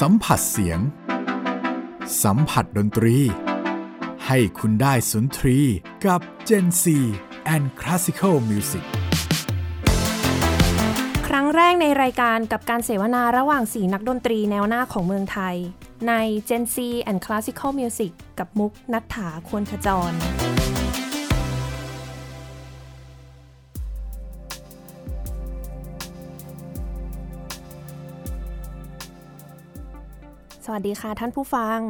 สัมผัสเสียง สัมผัสดนตรี ให้คุณได้สุนทรีกับ Gen C and Classical Music ครั้งแรกในรายการกับการเสวนาระหว่างสีนักดนตรีแนวหน้าของเมืองไทย ใน Gen C and Classical Music กับมุกนัฐถาควรขจร สวัสดีค่ะท่านผู้ฟัง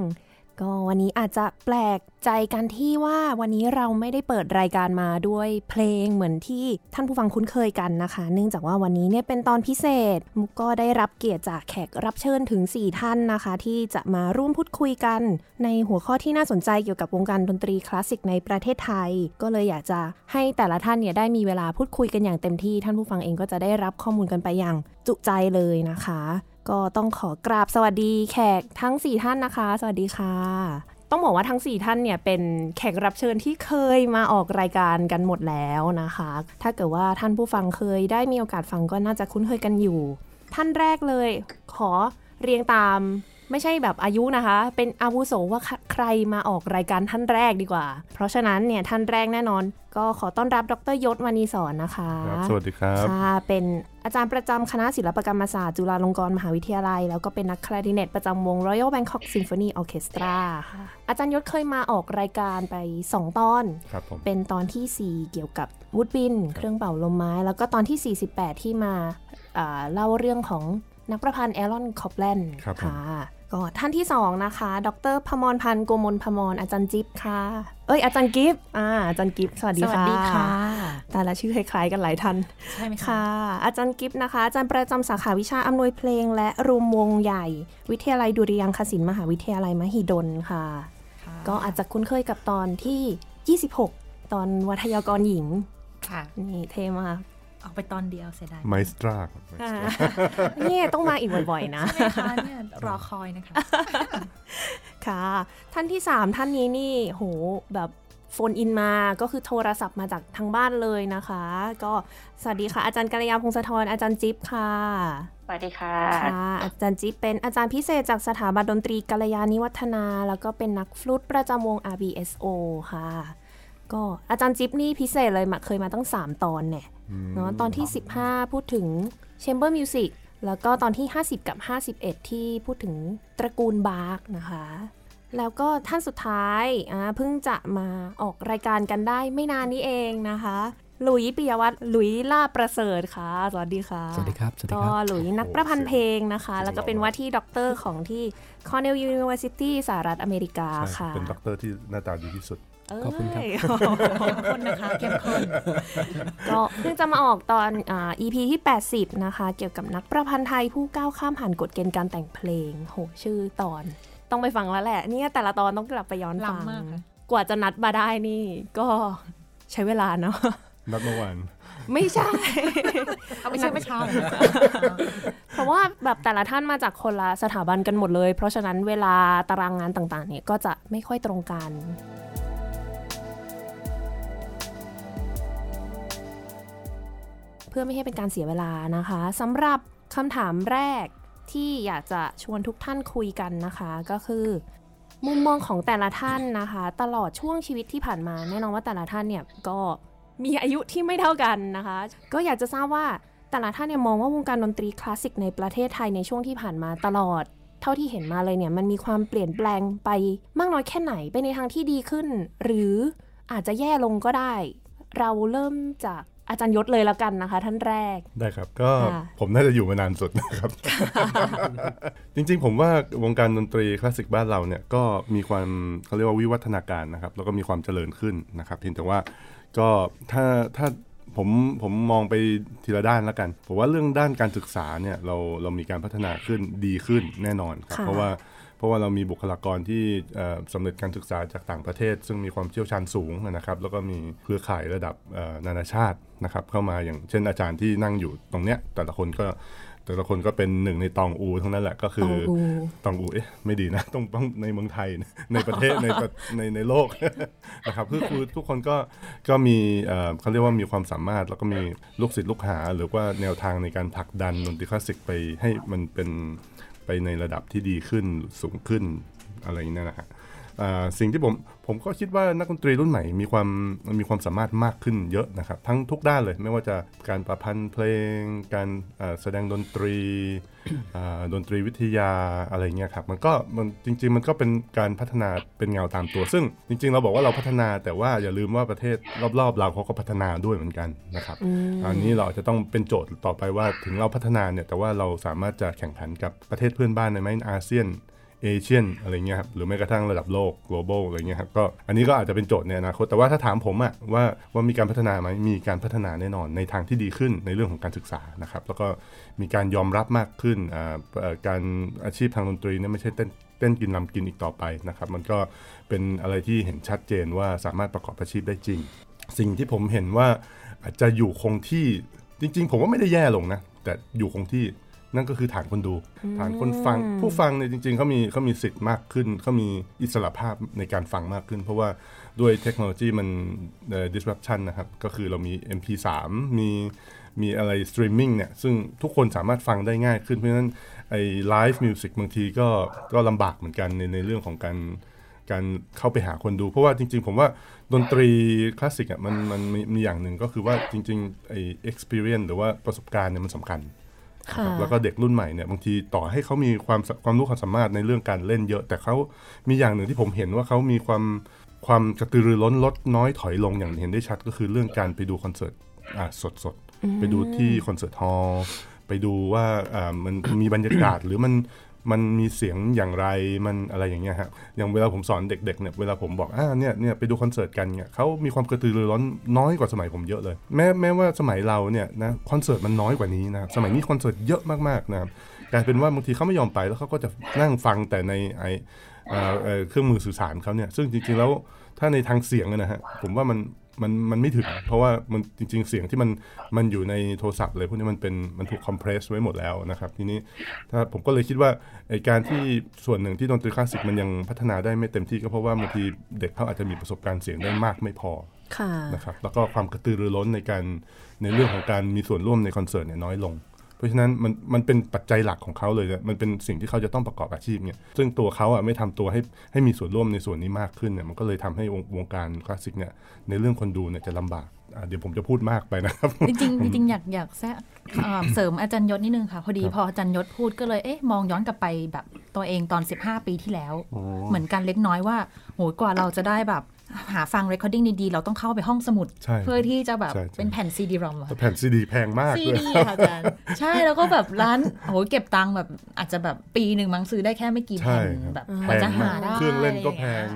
ก็วันนี้อาจจะแปลกใจกันที่ว่าวันนี้เราไม่ได้เปิดรายการมาด้วยเพลงเหมือนที่ท่านผู้ฟังคุ้นเคยกันนะคะ เนื่องจากว่าวันนี้เนี่ยเป็นตอนพิเศษ มุกก็ได้รับเกียรติจากแขกรับเชิญถึง 4 ท่านนะคะ ที่จะมาร่วมพูดคุยกัน ในหัวข้อที่น่าสนใจเกี่ยวกับวงการดนตรีคลาสสิกในประเทศไทย ก็เลยอยากจะให้แต่ละท่านเนี่ยได้มีเวลาพูดคุยกันอย่างเต็มที่ ท่านผู้ฟังเองก็จะได้รับข้อมูลกันไปอย่างจุใจเลยนะคะ ก็ต้องขอกราบสวัสดีแขกทั้ง 4 ท่านนะคะ สวัสดีค่ะ ต้องบอกว่าทั้ง 4 ท่านเนี่ยเป็นแขกรับเชิญที่เคยมาออกรายการกันหมดแล้วนะคะ ถ้าเกิดว่าท่านผู้ฟังเคยได้มีโอกาสฟังก็น่าจะคุ้นเคยกันอยู่ ท่านแรกเลย ขอเรียงตาม ไม่ใช่แบบอายุนะคะ เป็นอาวุโสว่าใครมาออกรายการท่านแรกดีกว่า เพราะฉะนั้นเนี่ยท่านแรกแน่นอน ก็ขอต้อนรับดรยศวณีสอนนะคะครับสวัสดีครับค่ะเป็นอาจารย์ประจำคณะศิลปกรรมศาสตร์จุฬาลงกรณ์มหาวิทยาลัย แล้วก็เป็นนักคลาริเนตประจำวง Royal Bangkok Symphony Orchestra ค่ะอาจารย์ยศเคยมาออกรายการไป 2 ตอนครับผมเป็นตอนที่ 4 เกี่ยวกับวูดบิน เครื่องเป่าลมไม้ แล้วก็ตอนที่ 48 ที่มาอ่าเล่าเรื่องของนักประพันธ์แอรอนคอปแลนด์ครับผมค่ะ ก็ท่านที่2นะคะ ดรพมรพันธ์โกมลพมรอาจารย์จิ๊บค่ะ เอ้ยอาจารย์กิฟต์อ่าอาจารย์กิฟต์สวัสดีสวัสค่ะดีค่ะ แต่ละชื่อคล้ายๆกันหลายท่านใช่ไหมคะค่ะอาจารย์กิฟต์นะคะ อาจารย์ประจำสาขาวิชาอำนวยเพลง และรวมวงใหญ่ วิทยาลัยดุริยางคศิลป์มหาวิทยาลัยมหิดลค่ะค่ะ ก็อาจจะคุ้นเคยกับตอนที่ 26 ตอนวัทยากรหญิง ค่ะ นี่เท่มาก ออกไปตอนเดียวเสียดายไมสตราอ่าเนี่ยต้องมาอีกบ่อยๆนะใช่ไหมคะเนี่ยรอคอยนะคะ ค่ะ ท่านที่ 3 ท่านนี้นี่โหแบบโฟนอินมาก็คือโทรศัพท์มาจากทางบ้านเลยนะคะ ก็สวัสดีค่ะ อาจารย์กัลยาพงศธรอาจารย์จิ๊บค่ะสวัสดีค่ะค่ะ อาจารย์จิ๊บเป็นอาจารย์พิเศษจากสถาบันดนตรีกัลยาณิวัฒนา แล้วก็เป็นนักฟลุตประจำวง RBSO ค่ะ ก็อาจารย์จิ๊บนี่พิเศษเลยมาเคยมาตั้ง 3 ตอนเนี่ยเนาะตอนที่ 15 พูดถึง Chamber Music แล้วก็ตอนที่ 50 กับ 51 ที่พูดถึงตระกูลบาร์กนะคะ แล้วก็ท่านสุดท้ายอ่าเพิ่งจะมาออกรายการกันได้ไม่นานนี้เองนะคะหลุยปิยวัฒน์หลุยลาภประเสริฐค่ะ สวัสดีค่ะ สวัสดีครับ สวัสดีก็ครับหลุยนักประพันธ์เพลงนะคะ แล้วก็เป็นว่าที่ด็อกเตอร์ของที่ Cornell University สหรัฐอเมริกาใช่ค่ะ เป็นด็อกเตอร์ที่หน้าตาดีที่สุด ขอบคุณครับเยเข้มข้นนะคะเข้มข้นก็เพิ่งจะมาออกตอนอ่า EP ที่ 80 นะคะ เกี่ยวกับนักประพันธ์ไทยผู้ก้าวข้ามผ่านกฎเกณฑ์การแต่งเพลง โหชื่อตอน ต้องไปฟังแล้วแหละ เนี่ยแต่ละตอนต้องกลับไปย้อนฟังล้ำมากค่ะกว่าจะนัดมาได้นี่ ก็ใช้เวลาเนาะนัดเมื่อวานไม่ใช่เอาไม่ใช่ไม่เช้าเหรอเพราะว่าแบบแต่ละท่านมาจากคนละสถาบันกันหมดเลย เพราะฉะนั้นเวลาตารางงานต่างๆ เนี่ยก็จะไม่ค่อยตรงกัน พื่อไม่ให้เป็นการเสียเวลานะคะสำหรับคำถามแรกที่อยากจะชวนทุกท่านคุยกันนะคะ ก็คือ มุมมองของแต่ละท่านนะคะ ตลอดช่วงชีวิตที่ผ่านมาแน่นอนว่าแต่ละท่านเนี่ยก็มีอายุที่ไม่เท่ากันนะคะ ก็อยากจะทราบว่าแต่ละท่านเนี่ยมองว่าวงการดนตรีคลาสสิกในประเทศไทยในช่วงที่ผ่านมาตลอด เท่าที่เห็นมาเลยเนี่ย มันมีความเปลี่ยนแปลงไปมากน้อยแค่ไหนไปในทางที่ดีขึ้น หรืออาจจะแย่ลงก็ได้ เราเริ่มจาก อาจารย์ยศเลยแล้วกันนะคะ ท่านแรก ได้ครับ ก็ค่ะผมน่าจะอยู่มานานสุดนะครับ จริงๆ ผมว่าวงการดนตรีคลาสสิกบ้านเราเนี่ยก็มีความเขาเรียกว่าวิวัฒนาการนะครับ แล้วก็มีความเจริญขึ้นนะครับเพียงแต่ว่าก็ถ้าถ้าผมผมมองไปทีละด้านแล้วกันผมว่าเรื่องด้านการศึกษาเนี่ยเราเรามีการพัฒนาขึ้นดีขึ้นแน่นอนครับค่ะเพราะว่า เพราะว่าเรามีบุคลากรที่เอ่อสำเร็จการศึกษาจากต่างประเทศ ซึ่งมีความเชี่ยวชาญสูงนะครับแล้วก็มีเครือข่ายระดับเอ่อนานาชาตินะครับเข้ามาอย่างเช่นอาจารย์ที่นั่งอยู่ตรงเนี้ยแต่ละคนก็แต่ละคนก็เป็นหนึ่งในตองอูทั้งนั้นแหละก็คือตองอูตองอูเอ๊ะไม่ดีนะต้องต้องในเมืองไทยนะในประเทศในประในในโลกนะครับคือคือทุกคนก็ก็มีเอ่อเขาเรียกว่ามีความสามารถ แล้วก็มีลูกศิษย์ลูกหา หรือว่าแนวทางในการผลักดันดนตรีคลาสสิกไปให้มันเป็น ไปในระดับที่ดีขึ้นสูงขึ้นอะไรนั่นนะฮะ สิ่งที่ผมผมก็คิดว่านักดนตรีรุ่นใหม่มีความมีความสามารถมากขึ้นเยอะนะครับ ทั้งทุกด้านเลยไม่ว่าจะการประพันธ์เพลง การอ่าแสดงดนตรีอ่าดนตรีวิทยาอะไรเงี้ยครับมันก็มันจริง ๆ มันก็เป็นการพัฒนาเป็นเงาตามตัว ซึ่งจริง ๆ เราบอกว่าเราพัฒนาแต่ว่าอย่าลืมว่าประเทศรอบๆ เราเขาก็พัฒนาด้วยเหมือนกันนะครับอันนี้เราจะต้องเป็นโจทย์ต่อไปว่าถึงเราพัฒนาเนี่ยแต่ว่าเราสามารถจะแข่งขันกับประเทศเพื่อนบ้านในไหมอาเซียน เอเชียนอะไรเงี้ยครับหรือแม้กระทั่งระดับโลก global อะไรเงี้ยครับก็อันนี้ก็อาจจะเป็นโจทย์ในอนาคตแต่ว่าถ้าถามผมอะว่าว่ามีการพัฒนาไหมมีการพัฒนาแน่นอนในทางที่ดีขึ้นในเรื่องของการศึกษานะครับแล้วก็มีการยอมรับมากขึ้นการอาชีพทางดนตรีเนี่ยไม่ใช่เต้นเต้นกินลำกินอีกต่อไปนะครับมันก็เป็นอะไรที่เห็นชัดเจนว่าสามารถประกอบอาชีพได้จริง สิ่งที่ผมเห็นว่าอาจจะอยู่คงที่จริง ๆ ผมว่าไม่ได้แย่ลงนะแต่อยู่คงที่ นั่นก็คือฐานคนดู ฐานคนฟัง ผู้ฟังเนี่ยจริงๆเขามีเขามีสิทธิ์มากขึ้นเขามีอิสระภาพในการฟังมากขึ้น เพราะว่าด้วยเทคโนโลยีมันเอ่อ disruption นะครับ ก็คือเรามี MP3 มีมีอะไรสตรีมมิ่งเนี่ย ซึ่งทุกคนสามารถฟังได้ง่ายขึ้น เพราะฉะนั้นไอ้ live music บางทีก็ก็ลำบากเหมือนกันในในเรื่องของการการเข้าไปหาคนดู เพราะว่าจริง ๆ ผมว่าดนตรีคลาสสิกอะมันมันมีมีอย่างหนึ่งก็คือว่าจริงๆไอ้ experience หรือว่าประสบการณ์เนี่ยมันสำคัญค่ะนะครับ แล้วก็เด็กรุ่นใหม่เนี่ยบางทีต่อให้เขามีความความรู้ความสามารถในเรื่องการเล่นเยอะ แต่เขามีอย่างหนึ่งที่ผมเห็นว่าเขามีความความกระตือรือร้นลดน้อยถอยลงอย่างเห็นได้ชัดก็คือเรื่องการไปดูคอนเสิร์ตอ่าสดๆไปดูที่คอนเสิร์ตฮอลล์ไปดูว่าอ่ามันมีบรรยากาศหรือมัน มันมีเสียงอย่างไรมันอะไรอย่างเงี้ยฮะอย่างเวลาผมสอนเด็กๆเนี่ยเวลาผมบอกอ่าเนี่ยเนี่ยไปดูคอนเสิร์ตกันเนี่ยเขามีความกระตือรือร้นน้อยกว่าสมัยผมเยอะเลย แม้แม้ว่าสมัยเราเนี่ยนะคอนเสิร์ตมันน้อยกว่านี้นะครับสมัยนี้คอนเสิร์ตเยอะมากๆนะครับกลายเป็นว่าบางทีเขาไม่ยอมไปแล้วเขาก็จะนั่งฟังแต่ในไอเครื่องมือสื่อสารเขาเนี่ยซึ่งจริงๆแล้วถ้าในทางเสียงนะฮะผมว่ามัน มันมันไม่ถึง เพราะว่ามันจริง ๆ เสียงที่มันมันอยู่ในโทรศัพท์เลยพวกนี้มันเป็นมันถูก compress ไว้หมดแล้วนะครับ ทีนี้ถ้าผมก็เลยคิดว่าไอ้การที่ส่วนหนึ่งที่ดนตรีคลาสสิกมันยังพัฒนาได้ไม่เต็มที่ก็เพราะว่าบางทีเด็กเขาอาจจะมีประสบการณ์เสียงได้มากไม่พออะนะครับแล้วก็ความกระตือรือร้นในการในเรื่องของการมีส่วนร่วมในคอนเสิร์ตเนี่ยน้อยลง เพราะฉะนั้นมันมันเป็นปัจจัยหลักของเขาเลยนะมันเป็นสิ่งที่เขาจะต้องประกอบอาชีพเนี่ยซึ่งตัวเขาอะไม่ทำตัวให้ให้มีส่วนร่วมในส่วนนี้มากขึ้นเนี่ยมันก็เลยทำให้วงวงการคลาสสิกเนี่ยในเรื่องคนดูเนี่ยจะลำบากอะเดี๋ยวผมจะพูดมากไปนะครับ จริงๆจริงๆอยากอยากแทรกเอ่อเสริมอาจารย์ยศนิดนึงค่ะ พอดีครับพออาจารย์ยศพูดก็เลยเอ๊ะมองย้อนกลับไปแบบตัวเองตอน 15 ปีที่แล้ว เหมือนกันเล็กน้อยว่าโหยกว่าเราจะได้แบบ หาฟัง recording ดีๆ เราต้องเข้าไปห้องสมุดใช่เพื่อที่จะแบบใช่ใช่เป็นแผ่น CD-ROM อะแต่แผ่นซีดีแพงมากซีเลยดีค่ะอาจารย์ใช่แล้วก็แบบร้านโหเก็บตังค์แบบอาจจะแบบปีหนึ่งมั้งซื้อได้แค่ไม่กี่ใช่แผ่นครับแบบแพกว่าจะงหามากได้เครื่องเล่นก็แพง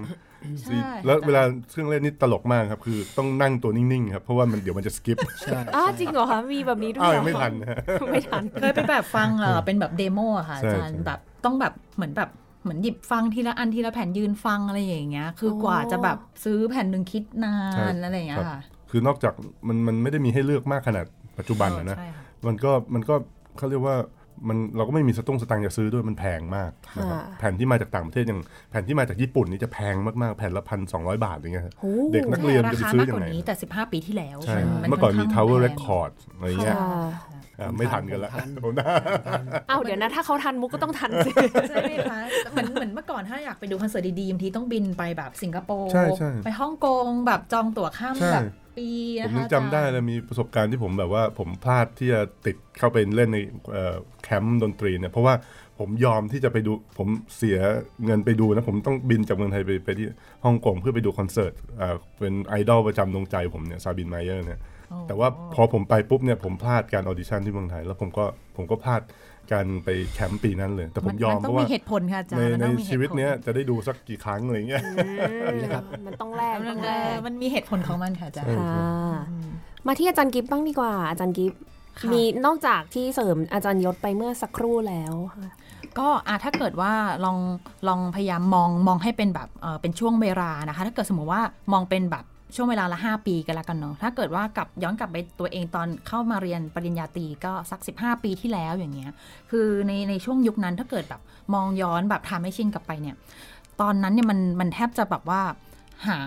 ใช่แล้วเวลาเครื่องเล่นนี่ตลกมากครับคือต้องนั่งตัวนิ่งๆครับเพราะว่ามันเดี๋ยวมันจะสกิปใช่อ้าวจริงเหรอคะมีแบบนี้ด้วยอ้าวเหรยัองไม่ทันนะฮะไม่ทันเคยไปแบบฟังเออเป็นแบบเดโมอะค่ะใช่อาจารย์ใช่แบบต้องแบบเหมือนแบบ เหมือนหยิบฟังทีละอันทีละแผ่นยืนฟังอะไรอย่างเงี้ย คือโอ้กว่าจะแบบซื้อแผ่นหนึ่งคิดนาใช่นอะไรอย่างเงี้ครัยบค่ะ คือนอกจากมันมันไม่ได้มีให้เลือกมากขนาดปัจจุบันอะนะใช่ค่ะมันก็มันก็เขาเรียกว่ามันเราก็ไม่มีสตุ้งสตังค์จะซื้อด้วยมันแพงมากนะครับค่ะแผ่นที่มาจากต่างประเทศอย่างแผ่นที่มาจากญี่ปุ่นนี่จะแพงมากๆ แผ่นละพันสองร้อยบาทอย่างเงี้ยครับโอ้เด็กนักเรียนจะไปราคาซื้อมากยักงว่าไงนี้แต่ 15 ปีที่แล้ว ใช่มันเมื่อก่อนมีค่ข้าง Tower แพง Record อะไรเงี้ยค่ะอ่า ไม่ทันกันแล้วทันผมนะอ้าวเดี๋ยวนะ ถ้าเขาทันมุกก็ต้องทันสิใช่ไหมคะเหมือนเหมือนเมื่อก่อนถ้าอยากไปดูคอนเสิร์ตดีๆบางทีต้องบินไปแบบสิงคโปร์ใช่ใช่ไปฮ่องกงแบบจองตั๋วข้ามใช่แบบปีผนะมคะยังจำได้เลยมีประสบการณ์ที่ผมแบบว่าผมพลาดที่จะติดเข้าไปเล่นในเอ่อแคมป์ดนตรีเนี่ยเพราะว่าผมยอมที่จะไปดูผมเสียเงินไปดูนะ ผมต้องบินจากเมืองไทยไปไปที่ฮ่องกงเพื่อไปดูคอนเสิร์ตอ่าเป็นไอดอลประจำดวงใจผมเนี่ยซาบินไมเยอร์เนี่ยโอ้ แต่ว่าพอผมไปปุ๊บเนี่ยผมพลาดการ audition ที่เมืองไทย แล้วผมก็ผมก็พลาดการไปแคมป์ปีนั้นเลย แต่ผมยอมนเพต้องราะว่ามีเหตุผลค่ะอาจารในย์มันในต้องมีเหตุผลชีวิตเนี้ยจะได้ดูสักกี่ครั้งอะไรเงี้ยนี่แหละครับมันต้องแลกมันต้องแลกมันมีเหตุผลของมันค่ะอาจารย์ใช่ค่ะมาที่อาจารย์กิฟบ้างดีกว่าอาจารย์กิฟค่ะมีนอกจากที่เสริมอาจารย์ยศไปเมื่อสักครู่แล้วค่ะก็อะถ้าเกิดว่าลองลองพยายามมองมองให้เป็นแบบเออเป็นช่วงเวลานะคะ ถ้าเกิดสมมติว่ามองเป็นแบบ ช่วงเวลาละ 5 ปีกันล้วกันเนาะถ้าเกิดว่ากลับย้อนกลับไปตัวเองตอนเข้ามาเรียนปริญญาตรีก็สัก 15 ปีที่แล้วอย่างเงี้ยคือในในช่วงยุคนั้นถ้าเกิดแบบมองย้อนแบบทำให้ชินกลับไปเนี่ยตอนนั้นเนี่ยมันมันแทบจะแบบว่าหา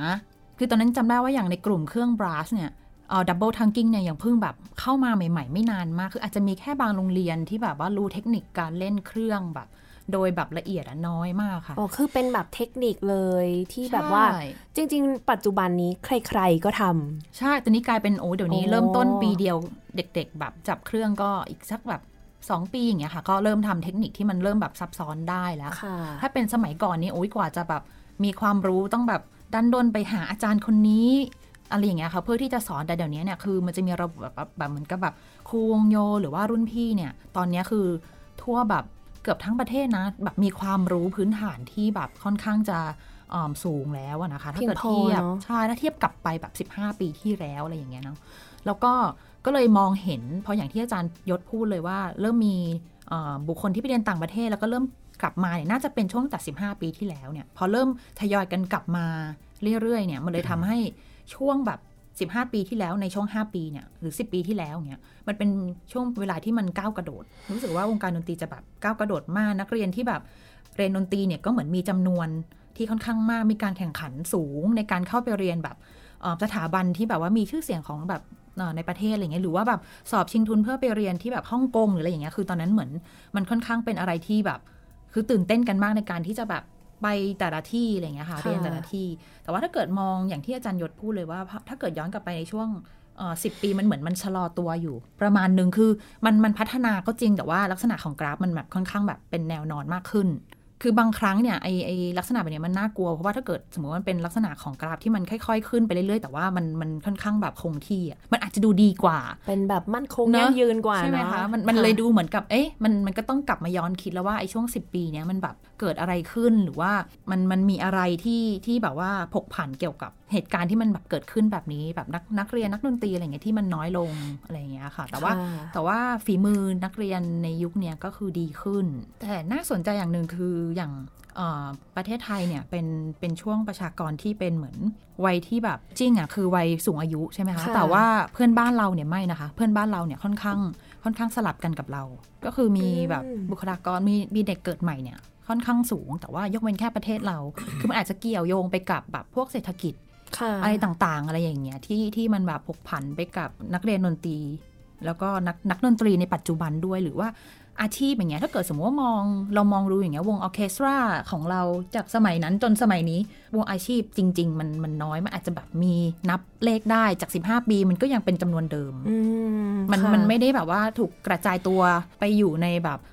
คือตอนนั้นจำได้ว่าอย่างในกลุ่มเครื่องบรัสเนี่ยเออดับเบิลทังกิ้งเนี่ยอย่างเพิ่งแบบเข้ามาใหม่ ๆ ไม่นานมาก คืออาจจะมีแค่บางโรงเรียนที่แบบว่ารู้เทคนิคการเล่นเครื่องแบบ โดยแบบละเอียดอะน้อยมากค่ะอ๋อคือเป็นแบบเทคนิคเลยที่แบบว่าใช่จริง ๆ ปัจจุบันนี้ใคร ๆก็ทำใช่ตอนนี้กลายเป็นโอ้เดี๋ยวนี้โอ้เริ่มต้นปีเดียวเด็ก ๆ แบบจับเครื่องก็อีกสักแบบ2ปีอย่างเงี้ยค่ะ ก็เริ่มทำเทคนิคที่มันเริ่มแบบซับซ้อนได้แล้วค่ะถ้าเป็นสมัยก่อนนี่โอ้ยกว่าจะแบบมีความรู้ต้องแบบดันด้นไปหาอาจารย์คนนี้อะไรอย่างเงี้ยค่ะเพื่อที่จะสอนแต่เดี๋ยวนี้เนี่ยคือมันจะมีระบบแบบแบบแบบเหมือนกับแบบครูวงโย หรือว่ารุ่นพี่เนี่ย ตอนเนี้ยคือทั่วแบบ เกือบทั้งประเทศนะ แบบมีความรู้พื้นฐานที่แบบค่อนข้างจะอ่อมสูงแล้วอะนะคะ ถ้าเกิดเพียงพอเทียบเนอะใช่ถ้าเทียบกลับไปแบบ 15 ปีที่แล้วอะไรอย่างเงี้ยเนาะแล้วก็ก็เลยมองเห็นเพราะอย่างที่อาจารย์ยศพูดเลยว่า เริ่มมีเอ่อบุคคลที่ไปเรียนต่างประเทศ แล้วก็เริ่มกลับมาเนี่ยน่าจะเป็นช่วงแต่15 ปีที่แล้วเนี่ย พอเริ่มทยอยกันกลับมาเรื่อยๆเนี่ยมันเลยทำให้ช่วงแบบ 15 ปีที่แล้วในช่วง 5 ปีเนี่ยหรือ 10 ปีที่แล้วเนี่ยมันเป็นช่วงเวลาที่มันก้าวกระโดด รู้สึกว่าวงการดนตรีจะแบบก้าวกระโดดมาก นักเรียนที่แบบเรียนดนตรีเนี่ยก็เหมือนมีจำนวนที่ค่อนข้างมากมีการแข่งขันสูง ในการเข้าไปเรียนแบบสถาบันที่แบบว่ามีชื่อเสียงของแบบในประเทศอะไรเงี้ยหรือว่าแบบสอบชิงทุนเพื่อไปเรียนที่แบบฮ่องกงหรืออะไรอย่างเงี้ยคือตอนนั้นเหมือนมันค่อนข้างเป็นอะไรที่แบบ คือตื่นเต้นกันมากในการที่จะแบบ ไปแต่ละที่อะไรอย่างเงี้ยค่ะค่ะเรียนแต่ละที่ แต่ว่าถ้าเกิดมองอย่างที่อาจารย์ยศพูดเลยว่า ถ้าเกิดย้อนกลับไปในช่วงสิบปีมันเหมือนมันชะลอตัวอยู่ ประมาณหนึ่งคือมันมันพัฒนาก็จริงแต่ว่าลักษณะของกราฟมันแบบค่อนข้างแบบเป็นแนวนอนมากขึ้น คือบางครั้งเนี่ยไอไอลักษณะแบบเนี้ยมันน่ากลัวเพราะว่าถ้าเกิดสมมติว่ามันเป็นลักษณะของกราฟที่มันค่อยๆ ขึ้นไปเรื่อยๆ แต่ว่ามันมันค่อนข้างแบบคงที่อะมันอาจจะดูดีกว่า เป็นแบบมั่นคงเนอะยั่งยืนกว่าใช่ไหมเนอคะมันมันเลยดูเหมือนกับเอ๊ะมันมันก็ต้องกลับมาย้อนคิดแล้วว่าไอ้ช่วง 10 ปีเนี้ยมันแบบ เกิดอะไรขึ้นหรือว่ามันมันมีอะไรที่ที่แบบว่าผกผันเกี่ยวกับเหตุการณ์ที่มันแบบเกิดขึ้นแบบนี้แบบนักนักเรียนนักดนตรีอะไรเงี้ยที่มันน้อยลงอะไรอย่างเงี้ยค่ะ แต่ว่าค่ะแต่ว่าฝีมือนักเรียนในยุคเนี้ยก็คือดีขึ้น แต่น่าสนใจอย่างหนึ่งคืออย่างเอ่อประเทศไทยเนี่ยเป็นเป็นช่วงประชากรที่เป็นเหมือนวัยที่แบบจริงอะคือวัยสูงอายุใช่ไหมคะค่ะแต่ว่าเพื่อนบ้านเราเนี่ยไม่นะคะ เพื่อนบ้านเราเนี่ยค่อนข้างค่อนข้างสลับกันกับเรา ก็คือมีแบบบุคลากรมีมีเด็กเกิดใหม่เนี่ย ค่อนข้างสูง แต่ว่ายกเว้นแค่ประเทศเรา คือมันอาจจะเกี่ยวโยงไปกับแบบพวกเศรษฐกิจค่ะอะไรต่างๆ อะไรอย่างเงี้ยที่ที่มันแบบผกผันไปกับนักเรียนดนตรี แล้วก็นักนักดนตรีในปัจจุบันด้วยหรือว่าอาชีพอย่างเงี้ยถ้าเกิดสมมติว่ามองเรามองดูอย่างเงี้ยวงออร์เคสตราของเราจากสมัยนั้นจนสมัยนี้ วงอาชีพจริง ๆ มันมันน้อยมันอาจจะแบบมีนับเลขได้จาก 15 ปี มันก็ยังเป็นจำนวนเดิมอืมมันค่ะมันไม่ได้แบบว่าถูกกระจายตัวไปอยู่ในแบบเอิ่มต่าง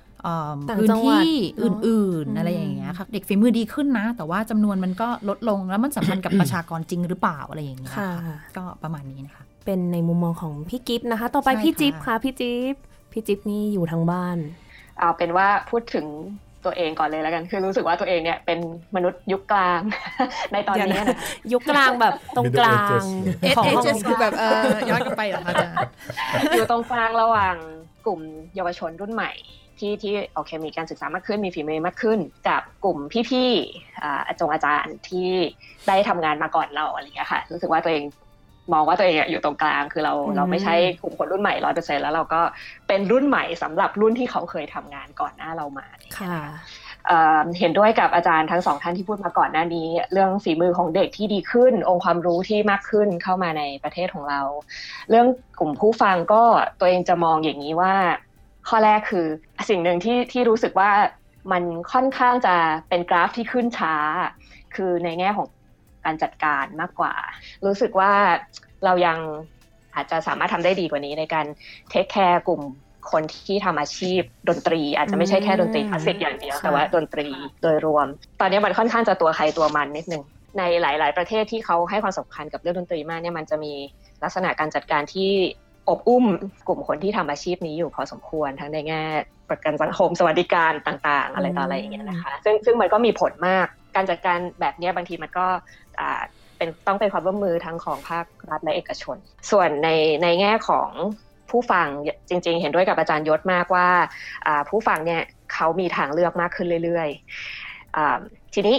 พื้นจังหวัดที่เนอะอื่นอืมๆอะไรอย่างเงี้ยค่ะเด็กฝีมือดีขึ้นนะ แต่ว่าจำนวนมันก็ลดลงแล้วมันสัมพันธ์กับประชากรจริงหรือเปล่าอะไรอย่างเงี้ยค่ะค่ะก็ประมาณนี้นะคะ เป็นในมุมมองของพี่กิฟต์นะคะ ต่อไปใช่พี่จิ๊บค่ะค่ะพี่จิ๊บพี่จิ๊บนี่อยู่ทางบ้านเอาเป็นว่าพูดถึงตัวเองก่อนเลยแล้วกันคือรู้สึกว่าตัวเองเนี่ยเป็นมนุษย์ยุคกลาง ในตอนนี้นะยุคกลางแบบตรงกลาง Middle Ages ของเอห้องเจสคือแบบเออย้อนกลับไปเหรอคะอาจารย์อยู่ตรงกลางระหว่างกลุ่มเยาวชนรุ่นใหม่ ที่ที่โอเคมีการศึกษามากขึ้นมีฝีมือมากขึ้น กับกลุ่มพี่ๆอ่าอาจงอาจารย์ที่ได้ทำงานมาก่อนเราอะไรอย่างเงี้ยค่ะรู้สึกว่าตัวเองมองว่าตัวเองอะอยู่ตรงกลางคือเราอืมเราไม่ใช่กลุ่มคนรุ่นใหม่ร้อยเปอร์เซ็นแล้วเราก็เป็นรุ่นใหม่สำหรับรุ่นที่เขาเคยทำงานก่อนหน้าเรามาอะไรอย่างเงี้ยค่ะเอ่อเห็นด้วยกับอาจารย์ทั้งสองท่านที่พูดมาก่อนหน้านี้ เรื่องฝีมือของเด็กที่ดีขึ้น องค์ความรู้ที่มากขึ้นเข้ามาในประเทศของเรา เรื่องกลุ่มผู้ฟังก็ตัวเองจะมองอย่างนี้ว่า ข้อแรกคือสิ่งหนึ่งที่ที่รู้สึกว่ามันค่อนข้างจะเป็นกราฟที่ขึ้นช้า คือในแง่ของการจัดการมากกว่า รู้สึกว่าเรายังอาจจะสามารถทำได้ดีกว่านี้ในการเทคแคร์กลุ่มคนที่ทำอาชีพดนตรี อาจจะไม่ใช่แค่ดนตรีคลาสสิกอย่างเดียวค่ะแต่ว่าดนตรีโดยรวม ตอนนี้มันค่อนข้างจะตัวใครตัวมันนิดนึงในหลาย ๆ ประเทศที่เขาให้ความสำคัญกับเรื่องดนตรีมากเนี่ยมันจะมีลักษณะการจัดการที่ อบอุ้มกลุ่มคนที่ทำอาชีพนี้อยู่พอสมควรทั้งในแง่ประกันสังคมสวัสดิการต่าง ๆ อะไรต่ออะไรอย่างเงี้ยนะคะ ซึ่งซึ่งมันก็มีผลมากการจัดการแบบเนี้ยบางทีมันก็อ่าเป็นต้องเป็นความร่วมมือทั้งของภาครัฐและเอกชน ส่วนในในแง่ของผู้ฟังจริง ๆ เห็นด้วยกับอาจารย์ยศมากว่าอ่าผู้ฟังเนี่ยเขามีทางเลือกมากขึ้นเรื่อยๆอ่าทีนี้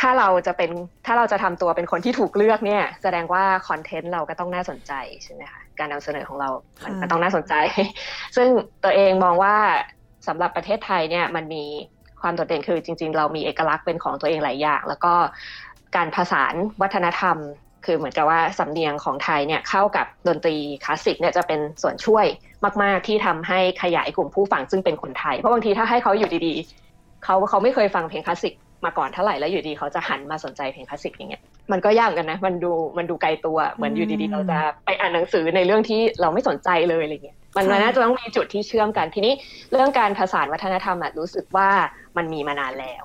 ถ้าเราจะเป็นถ้าเราจะทำตัวเป็นคนที่ถูกเลือกเนี่ย แสดงว่าคอนเทนต์เราก็ต้องน่าสนใจใช่ไหมคะ การนำเสนอของเรา มันค่ะก็ต้องน่าสนใจ ซึ่งตัวเองมองว่าสำหรับประเทศไทยเนี่ยมันมีความโดดเด่นคือจริง ๆ เรามีเอกลักษณ์เป็นของตัวเองหลายอย่าง แล้วก็การผสานวัฒนธรรม คือเหมือนกับว่าสำเนียงของไทยเนี่ยเข้ากับดนตรีคลาสสิกเนี่ยจะเป็นส่วนช่วยมาก ๆ ที่ทำให้ขยายกลุ่มผู้ฟังซึ่งเป็นคนไทย เพราะบางทีถ้าให้เขาอยู่ดีๆเขาเขาไม่เคยฟังเพลงคลาสสิก มาก่อนเท่าไหร่แล้วอยู่ดีเขาจะหันมาสนใจเพลงคลาสสิกอย่างเงี้ยมันก็ยากกันนะ มันดูมันดูไกลตัวเหมือนอยู่ดีๆ เราจะไปอ่านหนังสือในเรื่องที่เราไม่สนใจเลยอะไรเงี้ยมันน่าจะต้องมีจุดที่เชื่อมกันทีนี้เรื่องการผสานวัฒนธรรมอะรู้สึกว่ามันมีมานานแล้ว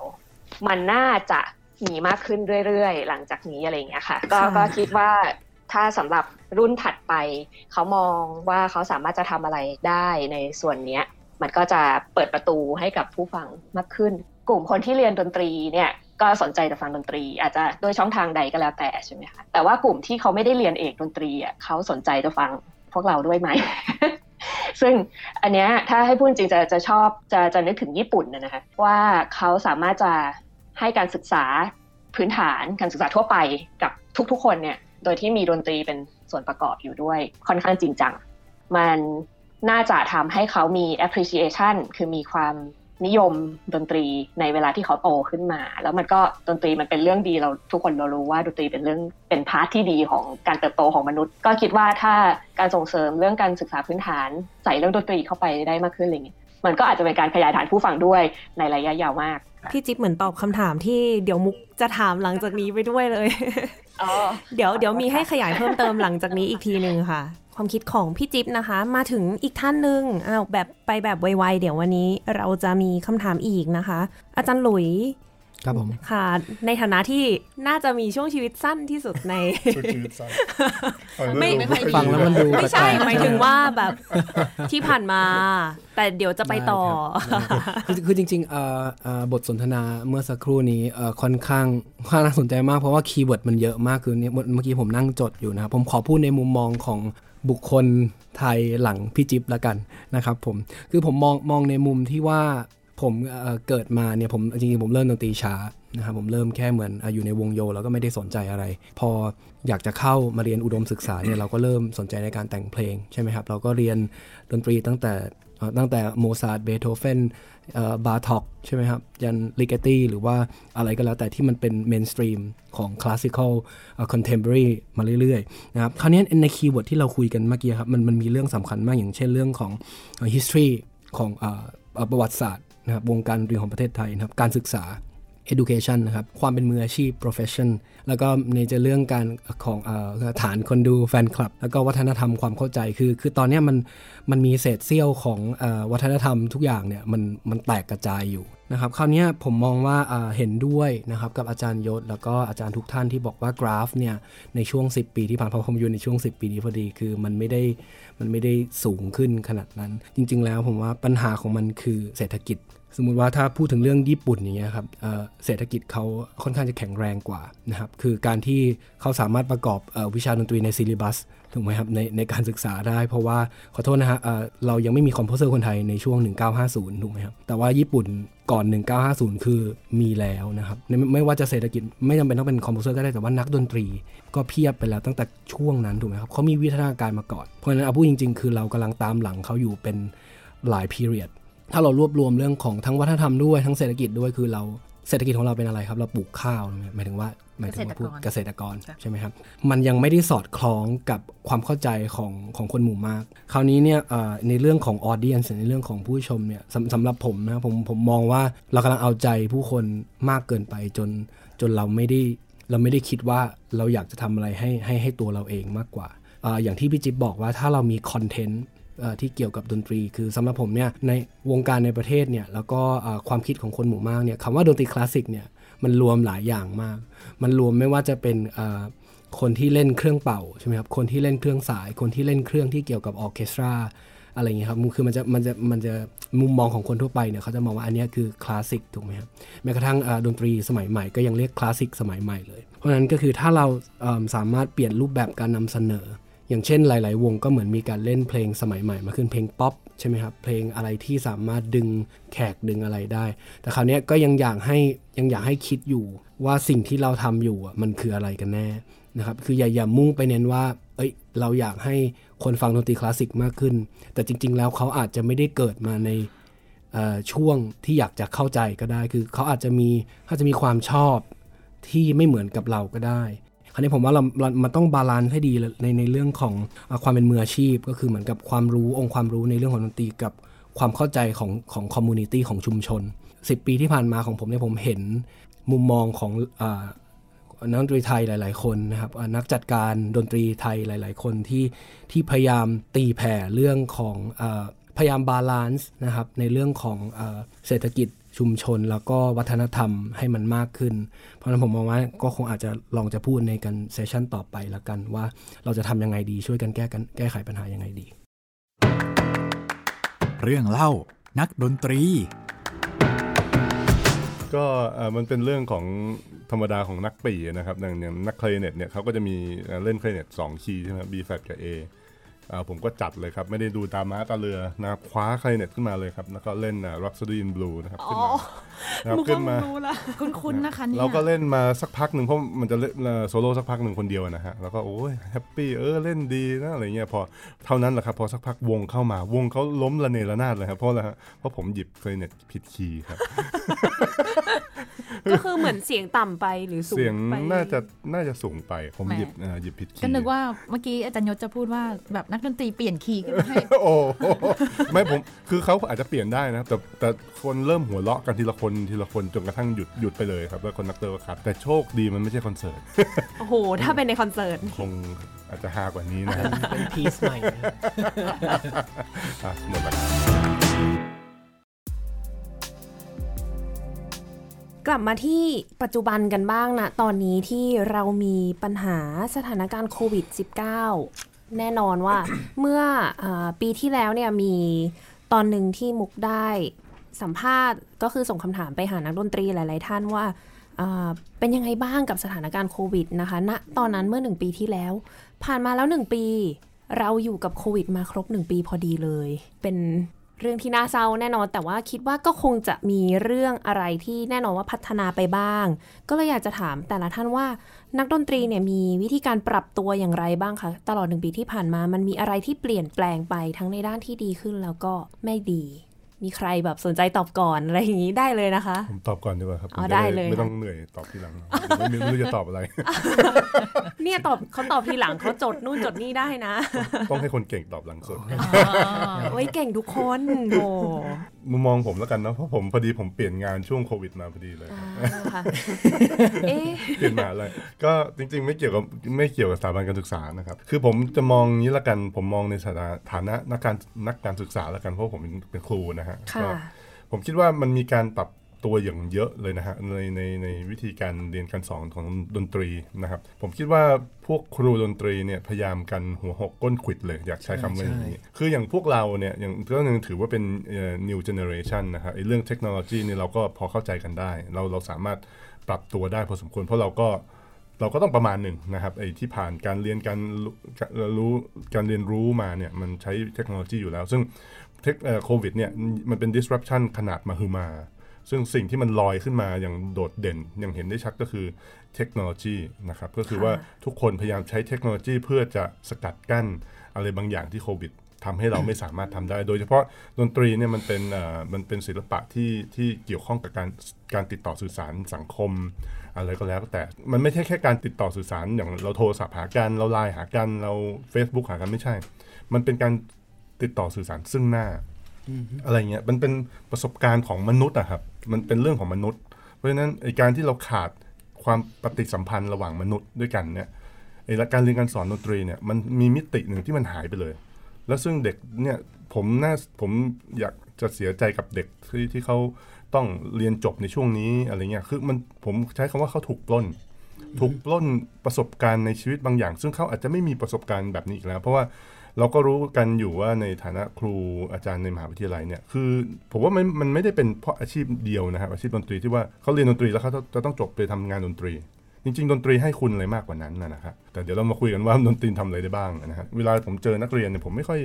มันน่าจะมีมากขึ้นเรื่อยๆ หลังจากนี้อะไรเงี้ยค่ะ ก็ก็คิดว่าถ้าสำหรับรุ่นถัดไปเขามองว่าเขาสามารถจะทำอะไรได้ในส่วนเนี้ยมันก็จะเปิดประตูให้กับผู้ฟังมากขึ้นก ลุ่มคนที่เรียนดนตรีเนี่ยก็สนใจจะฟังดนตรี อาจจะโดยช่องทางใดก็แล้วแต่ใช่ไหมคะแต่ว่ากลุ่มที่เขาไม่ได้เรียนเอกดนตรีอะเขาสนใจจะฟังพวกเราด้วยไหมซึ่งอันเนี้ยถ้าให้พูดจริงจะจะชอบจะจะนึกถึงญี่ปุ่นนะคะว่าเขาสามารถจะให้การศึกษาพื้นฐานการศึกษาทั่วไปกับทุกๆ คนเนี่ยโดยที่มีดนตรีเป็นส่วนประกอบอยู่ด้วยค่อนข้างจริงจัง มันน่าจะทำให้เขามี appreciation คือมีความ นิยมดนตรีในเวลาที่เขาโตขึ้นมา แล้วมันก็ดนตรีมันเป็นเรื่องดีเราทุกคนเรารู้ว่าดนตรีเป็นเรื่องเป็นพาร์ทที่ดีของการเติบโตของมนุษย์ ก็คิดว่าถ้าการส่งเสริมเรื่องการศึกษาพื้นฐาน ใส่เรื่องดนตรีเข้าไปได้มากขึ้นอะไรเงี้ยมันก็อาจจะเป็นการขยายฐานผู้ฟังด้วยในระยะยาวมาก พี่จิ๊บเหมือนตอบคำถามที่เดี๋ยวมุกจะถามหลังจากนี้ไปด้วยเลยอ๋อเดี๋ยวเดี๋ยวมีให้ขยายเพิ่มเติมหลังจากนี้อีกทีหนึ่งค่ะ ความคิดของพี่จิ๊บนะคะ มาถึงอีกท่านหนึ่งอ้าวแบบไปแบบไวๆเดี๋ยววันนี้เราจะมีคำถามอีกนะคะ อาจารย์หลุยครับผมค่ะในฐานะที่น่าจะมีช่วงชีวิตสั้นที่สุดในไม่ไม่ค่อยดีฟังแล้วมันดูไม่ใช่แปลกๆหมายถึงว่าแบบที่ผ่านมา แต่เดี๋ยวจะไปต่อได้ครับคือคือจริงๆเอ่อเอ่อบทสนทนาเมื่อสักครู่นี้เอ่อค่อนข้างค่อนข้างน่าสนใจมากเพราะว่าคีย์เวิร์ดมันเยอะมากคือเนี่ยเมื่อกี้ผมนั่งจดอยู่นะครับผมขอพูดในมุมมองของ บุคคลไทยหลังพี่จิ๊บละกันนะครับผมคือผมมองมองในมุมที่ว่าผมเเกิดมาเนี่ยผมจริงๆผมเริ่มดนตรีช้านะครับผมเริ่มแค่เหมือนออยู่ในวงโยแล้วก็ไม่ได้สนใจอะไร พออยากจะเข้ามาเรียนอุดมศึกษาเนี่ยเราก็เริ่มสนใจในการแต่งเพลงใช่ไหมครับเราก็เรียนดนตรีตั้งแต่ ตั้งแต่โมซาร์ทเบโธเฟนบาร์ท็อกใช่ไหมครับ ยันลิเกตี้หรือว่าอะไรก็แล้วแต่ที่มันเป็น mainstream ของ classical contemporary มาเรื่อยๆนะครับคราวนี้ใน keyword ที่เราคุยกันเมื่อกี้ครับ มันมันมีเรื่องสำคัญมากอย่างเช่นเรื่องของ history ของอประวัติศาสตร์นะครับวงการดนตรีของประเทศไทยนะครับการศึกษา education นะครับ ความเป็นมืออาชีพ profession แล้วก็ในจะเรื่องการของออฐานคนดูแฟนคลับ แล้วก็วัฒนธรรมความเข้าใจคือ คือตอนนี้มันมันมีเศษเสี้ยวของออวัฒนธรรมทุกอย่างเนี่ยมันมันแตกกระจายอยู่นะครับคราวนี้ผมมองว่าเอ่อเห็นด้วยนะครับกับอาจารย์ยศ แล้วก็อาจารย์ทุกท่านที่บอกว่ากราฟเนี่ยในช่วง 10 ปีที่ผ่านมาผมอยู่ในช่วง 10 ปีนี้พอดีคือมันไม่ได้มันไม่ได้สูงขึ้นขนาดนั้น จริง ๆ แล้วผมว่าปัญหาของมันคือเศรษฐกิจ สมมุติว่าถ้าพูดถึงเรื่องญี่ปุ่นอย่างเงี้ยครับเเศรษฐกิจเขาค่อนข้างจะแข็งแรงกว่านะครับ คือการที่เขาสามารถประกอบอวิชาดนตรีในซิลิบัสถูกไหมครับในในการศึกษาได้ เพราะว่าขอโทษนะฮะเเรายังไม่มีคอมโพเซอร์คนไทยในช่วง 1950 ถูกไหมครับ แต่ว่าญี่ปุ่นก่อน 1950 คือมีแล้วนะครับ ไม่ไม่ว่าจะเศรษฐกิจไม่จำเป็นต้องเป็นคอมโพเซอร์ก็ได้แต่ว่านักดนตรี ก็เพียบไปแล้วตั้งแต่ช่วงนั้นถูกไหมครับเขามีวิทยาการมาก่อน เพราะฉะนั้นเอาพูดจริง ๆ คือเรากำลังตามหลังเขาอยู่เป็นหลาย period ถ้าเรารวบรวมเรื่องของทั้งวัฒนธรรมด้วยทั้งเศรษฐกิจด้วยคือเราเศรษฐกิจของเราเป็นอะไรครับ เราปลูกข้าวหมายถึงว่าหมายถึงว่าพูดเกษตรกรใช่ไหมครับ มันยังไม่ได้สอดคล้องกับความเข้าใจของของคนหมู่มาก คราวนี้เนี่ยเอ่อในเรื่องของออเดียนในเรื่องของผู้ชมเนี่ยสำสำหรับผมนะผมผมมองว่าเรากำลังเอาใจผู้คนมากเกินไปจนจนเราไม่ได้เราไม่ได้คิดว่าเราอยากจะทำอะไรให้ให้ให้ตัวเราเองมากกว่าเอ่ออย่างที่พี่จิ๊บบอกว่าถ้าเรามีคอนเทนต์เอ่อ ที่เกี่ยวกับดนตรี คือสำหรับผมเนี่ยในวงการในประเทศเนี่ยแล้วก็ความคิดของคนหมู่มากเนี่ยคำว่าดนตรีคลาสสิกเนี่ยมันรวมหลายอย่างมาก มันรวมไม่ว่าจะเป็นคนที่เล่นเครื่องเป่าใช่ไหมครับ คนที่เล่นเครื่องสาย คนที่เล่นเครื่องที่เกี่ยวกับออเคสตราอะไรอย่างเงี้ยครับ คือมันจะมันจะมันจะมุมมองของคนทั่วไปเนี่ยเขาจะมองว่าอันนี้คือคลาสสิกถูกไหมครับ แม้กระทั่งดนตรีสมัยใหม่ก็ยังเรียกคลาสสิกสมัยใหม่เลย เพราะฉะนั้นก็คือถ้าเราสามารถเปลี่ยนรูปแบบการนำเสนอ อย่างเช่นหลาย ๆ วงก็เหมือนมีการเล่นเพลงสมัยใหม่มาขึ้นเพลงป๊อปใช่ไหมครับเพลงอะไรที่สามารถดึงแขกดึงอะไรได้ แต่คราวนี้ก็ยังอยากให้ยังอยากให้คิดอยู่ว่าสิ่งที่เราทำอยู่มันคืออะไรกันแน่นะครับคืออย่าอย่ามุ่งไปเน้นว่า เอ้ย เราอยากให้คนฟังดนตรีคลาสสิกมากขึ้น แต่จริง ๆ แล้วเขาอาจจะไม่ได้เกิดมาในช่วงที่อยากจะเข้าใจก็ได้ คือเขาอาจจะมีเขาจะมีความชอบที่ไม่เหมือนกับเราก็ได้ คราวนี้ผมว่าเราเรามันต้อง balance ให้ดีในในเรื่องของความเป็นมืออาชีพ ก็คือเหมือนกับความรู้องค์ความรู้ในเรื่องของดนตรีกับความเข้าใจของของ community ของชุมชน 10 ปีที่ผ่านมาของผมเนี่ยผมเห็นมุมมองของอนักดนตรีไทยหลาย ๆ คนนะครับนักจัดการดนตรีไทยหลาย ๆ คนที่ที่พยายามตีแผ่เรื่องของอพยายาม balance นะครับในเรื่องของเศรษฐกิจ ชุมชนแล้วก็วัฒนธรรมให้มันมากขึ้น เพราะฉะนั้นผมมองว่าก็คงอาจจะลองจะพูดในกัน session ต่อไปละกันว่าเราจะทำยังไงดีช่วยกันแก้กันแก้ไขปัญหายังไงดี เรื่องเล่านักดนตรี ก็มันเป็นเรื่องของธรรมดาของนักปี่นะครับอย่างนักคลาริเน็ตเนี่ยเขาก็จะมีเล่นคลาริเน็ตสองคีย์ใช่ไหม B flat กับ A ผมก็จัดเลยครับ ไม่ได้ดูตามม้าตาเรือนะครับคว้าคลาริเน็ตขึ้นมาเลยครับ แล้วก็เล่น Rhapsody in Blue นะครับขึ้นมานะครับขึ้นมาคุ้นๆนะคะเนี่ยเราก็เล่นมาสักพักหนึ่งเพราะมันจะเล่นโซโล่สักพักหนึ่งคนเดียวนะฮะ แล้วก็โอ้ย happy เออเล่นดีนะอะไรเงี้ยพอเท่านั้นแหละครับ พอสักพักวงเข้ามาวงเขาล้มระเนระนาดเลยครับเพราะอะไรฮะเพราะผมหยิบคลาริเน็ตผิดคีย์ครับ ก็คือเหมือนเสียงต่ำไปหรือสูงไป เสียงน่าจะน่าจะสูงไป ผมหยิบหยิบผิดคีย์ก็นึกว่าเมื่อกี้อาจารย์ยศจะพูดว่าแบบนักดนตรีเปลี่ยนคีย์ขึ้นมาให้โอ้ไม่ผมคือเขาอาจจะเปลี่ยนได้นะแต่แต่คนเริ่มหัวเราะกันทีละคนทีละคนจนกระทั่งหยุดหยุดไปเลยครับแล้ว conductor ครับแต่โชคดีมันไม่ใช่คอนเสิร์ตโอ้โหถ้าเป็นในคอนเสิร์ตคงอาจจะฮากว่านี้นะเป็น piece ใหม่หมดแล้ว กลับมาที่ปัจจุบันกันบ้างนะ ตอนนี้ที่เรามีปัญหาสถานการณ์โควิด -19 แน่นอนว่าเมื่ออปีที่แล้วเนี่ยมีตอนหนึ่งที่มุกได้สัมภาษณ์ก็คือส่งคำถามไปหานักดนตรีหลาย ๆ ท่านว่าเป็นยังไงบ้างกับสถานการณ์โควิดนะคะณนะตอนนั้นเมื่อหนึ่งปีที่แล้ว ผ่านมาแล้วหนึ่งปี เราอยู่กับโควิดมาครบหนึ่งปีพอดีเลย เป็น เรื่องที่น่าเศร้าแน่นอน แต่ว่าคิดว่าก็คงจะมีเรื่องอะไรที่แน่นอนว่าพัฒนาไปบ้าง ก็เลยอยากจะถามแต่ละท่านว่านักดนตรีเนี่ยมีวิธีการปรับตัวอย่างไรบ้างคะตลอดหนึ่งปีที่ผ่านมา มันมีอะไรที่เปลี่ยนแปลงไปทั้งในด้านที่ดีขึ้นแล้วก็ไม่ดี มีใครแบบสนใจตอบก่อนอะไรอย่างนี้ได้เลยนะคะ ผมตอบก่อนดีกว่าครับอ๋อได้เลย ไม่ต้องเหนื่อยตอบทีหลัง ไม่รู้จะตอบอะไร เนี่ยตอบเขาตอบทีหลังเขาจดนู่นจดนี่ได้นะ ต้องให้คนเก่งตอบหลังสุดโอ้ยเก่งทุกคนโอ้มุมมองผมแล้วกันเนาะเพราะผมพอดีผมเปลี่ยนงานช่วงโควิดมาพอดีเลยเปลี่ยนมาอะไรก็จริง ๆ ไม่เกี่ยวกับไม่เกี่ยวกับสถาบันการศึกษานะครับ คือผมจะมองนี้ละกันผมมองในฐานะนักการนักการศึกษาละกันเพราะผมเป็นครูนะฮะก็ผมคิดว่ามันมีการปรับตัวอย่างเยอะเลยนะฮะในในในวิธีการเรียนการสอนของดนตรีนะครับ ผมคิดว่าพวกครูดนตรีเนี่ยพยายามกันหัวหกก้นขิดเลย อยากใช้คำว่าอย่างนี้ คืออย่างพวกเราเนี่ยอย่างก็นึงถือว่าเป็น new generation นะครับไอ้เรื่องเทคโนโลยีเนี่ยเราก็พอเข้าใจกันได้ เราเราสามารถปรับตัวได้พอสมควร เพราะเราก็เราก็ต้องประมาณหนึ่งนะครับไอ้ที่ผ่านการเรียนการรู้การเรียนรู้มาเนี่ยมันใช้เทคโนโลยีอยู่แล้ว ซึ่ง เทคโควิดเนี่ยมันเป็น disruption ขนาดมาฮือมา ซึ่งสิ่งที่มันลอยขึ้นมาอย่างโดดเด่น อย่างเห็นได้ชัดก็คือเทคโนโลยีนะครับ ก็คือว่าทุกคนพยายามใช้เทคโนโลยีเพื่อจะสกัดกั้นอะไรบางอย่างที่โควิดทำให้เราไม่สามารถทำได้ โดยเฉพาะดนตรีเนี่ยมันเป็นมันเป็นศิลปะที่ที่เกี่ยวข้องกับการการติดต่อสื่อสารสังคม อะไรก็แล้ว แต่ มันไม่ใช่แค่การติดต่อสื่อสารอย่างเราโทรศัพท์หากัน เราไลน์หากัน เรา Facebook หากันไม่ใช่ มันเป็นการ ติดต่อสื่อสารซึ่งหน้า อะไรเงี้ยมันเป็นประสบการณ์ของมนุษย์อะครับ มันเป็นเรื่องของมนุษย์ เพราะฉะนั้นไอการที่เราขาดความปฏิสัมพันธ์ระหว่างมนุษย์ด้วยกันเนี่ยไอการเรียนการสอนดนตรีเนี่ยมันมีมิติหนึ่งที่มันหายไปเลย แล้วซึ่งเด็กเนี่ยผมน่าผมอยากจะเสียใจกับเด็กที่ที่เขาต้องเรียนจบในช่วงนี้อะไรเงี้ยคือมันผมใช้คำว่าเขาถูกปล้น ถูกปล้นประสบการณ์ในชีวิตบางอย่าง ซึ่งเขาอาจจะไม่มีประสบการณ์แบบนี้อีกแล้ว เพราะว่า เราก็รู้กันอยู่ว่าในฐานะครูอาจารย์ในมหาวิทยาลัยเนี่ยคือผมว่ามันมันไม่ได้เป็นเพราะอาชีพเดียวนะครับอาชีพดนตรีที่ว่าเขาเรียนดนตรีแล้วเขาจะต้องจบไปทำงานดนตรี จริง ๆ ดนตรีให้คุณอะไรมากกว่านั้นนะครับแต่เดี๋ยวเรามาคุยกันว่าดนตรีทำอะไรได้บ้างนะฮะเวลาผมเจอนักเรียนเนี่ยผมไม่ค่อย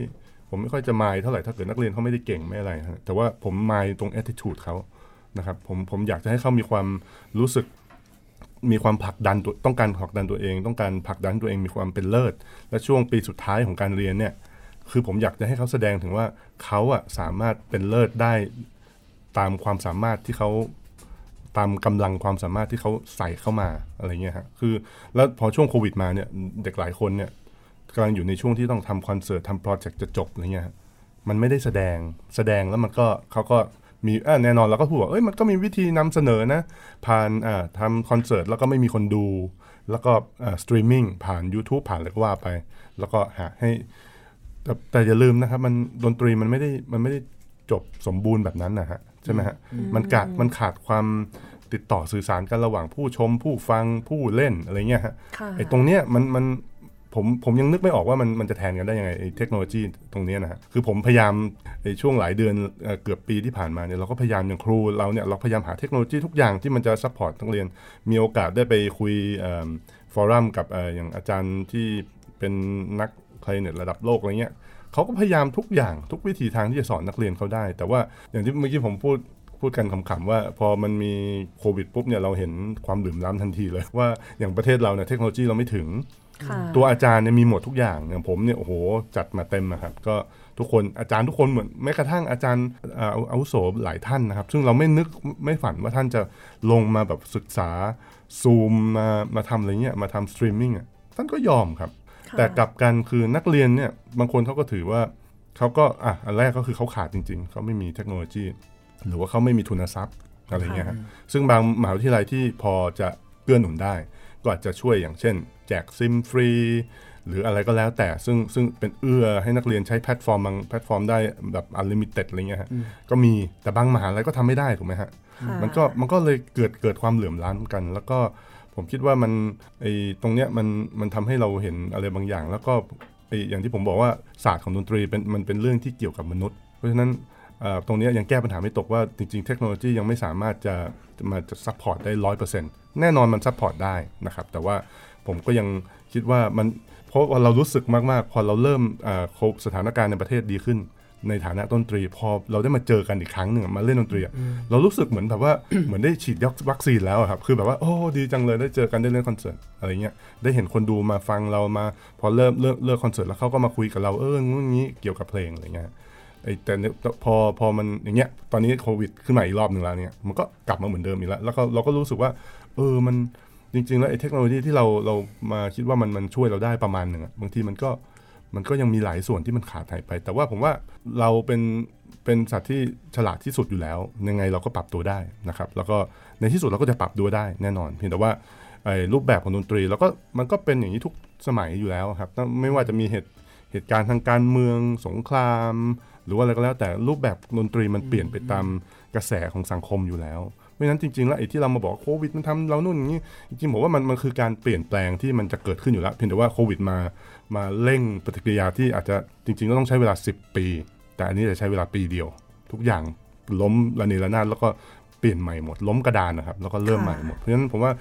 ผมไม่ค่อยจะมายเท่าไหร่ถ้าเกิดนักเรียนเขาไม่ได้เก่งไม่อะไร แต่ว่าผมมายตรง attitude เขานะครับผมผมอยากจะให้เขามีความรู้สึก มีความผลักดันตัวต้องการผลักดันตัวเอง ต้องการผลักดันตัวเองมีความเป็นเลิศ และช่วงปีสุดท้ายของการเรียนเนี่ย คือผมอยากจะให้เขาแสดงถึงว่าเขาอะสามารถเป็นเลิศได้ตามความสามารถที่เขาตามกำลังความสามารถที่เขาใส่เข้ามาอะไรเงี้ยฮะคือแล้วพอช่วงโควิดมาเนี่ยเด็กหลายคนเนี่ยกำลังอยู่ในช่วงที่ต้องทำคอนเสิร์ตทำโปรเจกต์จะจบอะไรเงี้ยมันไม่ได้แสดงแสดงแล้วมันก็เขาก็ มีอ่าแน่นอนเราก็พูดว่าเอ้ยมันก็มีวิธีนำเสนอนะ ผ่านอ่าทำคอนเสิร์ตแล้วก็ไม่มีคนดู แล้วก็อ่าสตรีมมิ่งผ่าน YouTube ผ่านอะไรก็ว่าไป แล้วก็หาให้แต่แต่อย่าลืมนะครับ มันดนตรีมันไม่ได้มันไม่ได้จบสมบูรณ์แบบนั้นนะฮะใช่ไหมฮะมันขาดมันขาดความติดต่อสื่อสารกันระหว่างผู้ชมผู้ฟังผู้เล่นอะไรเงี้ยฮะค่ะไอ้ตรงเนี้ยมันมัน ผมผมยังนึกไม่ออกว่ามันมันจะแทนกันได้ยังไงเทคโนโลยีตรงนี้นะฮะคือผมพยายามไอ้ช่วงหลายเดือนเอเกือบปีที่ผ่านมาเนี่ยเราก็พยายามอย่างครูเราเนี่ยเราพยายามหาเทคโนโลยีทุกอย่างที่มันจะ support นักเรียน มีโอกาสได้ไปคุยฟอรัมกับออย่างอาจารย์ที่เป็นนักคลาริเนตระดับโลกอะไรเงี้ยเขาก็พยายามทุกอย่างทุกวิธีทางที่จะสอนนักเรียนเขาได้ แต่ว่าอย่างที่เมื่อกี้ผมพูดพูดกันขำๆว่าพอมันมีโควิดปุ๊บเนี่ยเราเห็นความเหลื่มล้ำทันทีเลยว่าอย่างประเทศเราเนี่ยเทคโนโลยีเราไม่ถึง ตัวอาจารย์เนี่ยมีหมดทุกอย่างอย่างผมเนี่ยโอ้โหจัดมาเต็มนะครับก็ทุกคนอาจารย์ทุกคนเหมือนแม้กระทั่งอาจารย์อ่าอาวุโสหลายท่านนะครับ ซึ่งเราไม่นึกไม่ฝันว่าท่านจะลงมาแบบศึกษาซูมมามาทำอะไรเงี้ยมาทำสตรีมมิ่งอะท่านก็ยอมครับ แต่กลับกันคือนักเรียนเนี่ยบางคนเขาก็ถือว่าเขาก็อะอันแรกก็คือเขาขาดจริง ๆเขาไม่มีเทคโนโลยี หรือว่าเขาไม่มีทุนทรัพย์อะไรเงี้ยฮะซึ่งบางมหาวิทยาลัยที่พอจะเกื้อหนุนได้ ก็อาจจะช่วยอย่างเช่น แจกซิมฟรี หรืออะไรก็แล้วแต่ซึ่งซึ่งเป็นเอื้อให้นักเรียนใช้แพลตฟอร์มบางแพลตฟอร์มได้แบบ unlimited อะไรเงี้ยฮะก็มีแต่บางมหาลัยก็ทำไม่ได้ถูกไหมฮะมันก็มันก็เลยเกิดเกิดความเหลื่อมล้ำกัน แล้วก็ผมคิดว่ามันไอตรงเนี้ยมันมันทำให้เราเห็นอะไรบางอย่าง แล้วก็ไออย่างที่ผมบอกว่าศาสตร์ของดนตรีเป็นมันเป็นเรื่องที่เกี่ยวกับมนุษย์ เพราะฉะนั้นเอ่อตรงเนี้ยยังแก้ปัญหาไม่ตกว่าจริง ๆ เทคโนโลยียังไม่สามารถจะจะมาจะ support ได้ร้อยเปอร์เซ็นต์แน่นอนมัน support ได้นะครับ แต่ว่า ผมก็ยังคิดว่ามันเพราะว่าเรารู้สึกมากๆ พอเราเริ่มเอ่อโคสถานการณ์ในประเทศดีขึ้น ในฐานะดนตรี พอเราได้มาเจอกันอีกครั้งหนึ่งอะมาเล่นดนตรีอะเรารู้สึกเหมือนแบบว่าเหมือนได้ฉีดวัคซีนแล้วอะครับคือแบบว่าโอ้ดีจังเลยได้เจอกันได้เล่นคอนเสิร์ตอะไรเงี้ยได้เห็นคนดูมาฟังเรามา พอเริ่มเลิกเลิกคอนเสิร์ตแล้วเขาก็มาคุยกับเราเอองู้นงี้เกี่ยวกับเพลงอะไรเงี้ยไอ้แต่เนี่ยพอพอมันอย่างเงี้ยตอนนี้โควิดขึ้นมาอีกรอบหนึ่งแล้วเนี่ยมันก็กลับมาเหมือนเดิมอีกแล้วแล้วก็เราก็รู้สึกว่า เออมัน จริงๆแล้วไอ้เทคโนโลยีที่เราเรามาคิดว่ามันมันช่วยเราได้ประมาณหนึ่งอะบางทีมันก็มันก็ยังมีหลายส่วนที่มันขาดหายไป แต่ว่าผมว่าเราเป็นเป็นสัตว์ที่ฉลาดที่สุดอยู่แล้ว ยังไงเราก็ปรับตัวได้นะครับ แล้วก็ในที่สุดเราก็จะปรับตัวได้แน่นอน เพียงแต่ว่าไอ้รูปแบบของดนตรีแล้วก็มันก็เป็นอย่างนี้ทุกสมัยอยู่แล้วครับ ไม่ว่าจะมีเหตุเหตุการณ์ทางการเมืองสงคราม หรือว่าอะไรก็แล้ว แต่รูปแบบดนตรีมันเปลี่ยนไปตามกระแสของสังคมอยู่แล้ว เพราะฉะนั้นจริงๆแล้วไอ้ที่เรามาบอกโควิดมันทำเรานู่นอย่างนี้จริงๆผมว่ามันมันคือการเปลี่ยนแปลงที่มันจะเกิดขึ้นอยู่แล้วเพียงแต่ว่าโควิดมามาเร่งปฏิกิริยาที่อาจจะจริงๆก็ต้องใช้เวลา 10 ปี แต่อันนี้จะใช้เวลาปีเดียว ทุกอย่างล้มระเนระนาดแล้วก็เปลี่ยนใหม่หมด ล้มกระดานนะครับ แล้วก็เริ่มใหม่หมด เพราะฉะนั้นผมว่า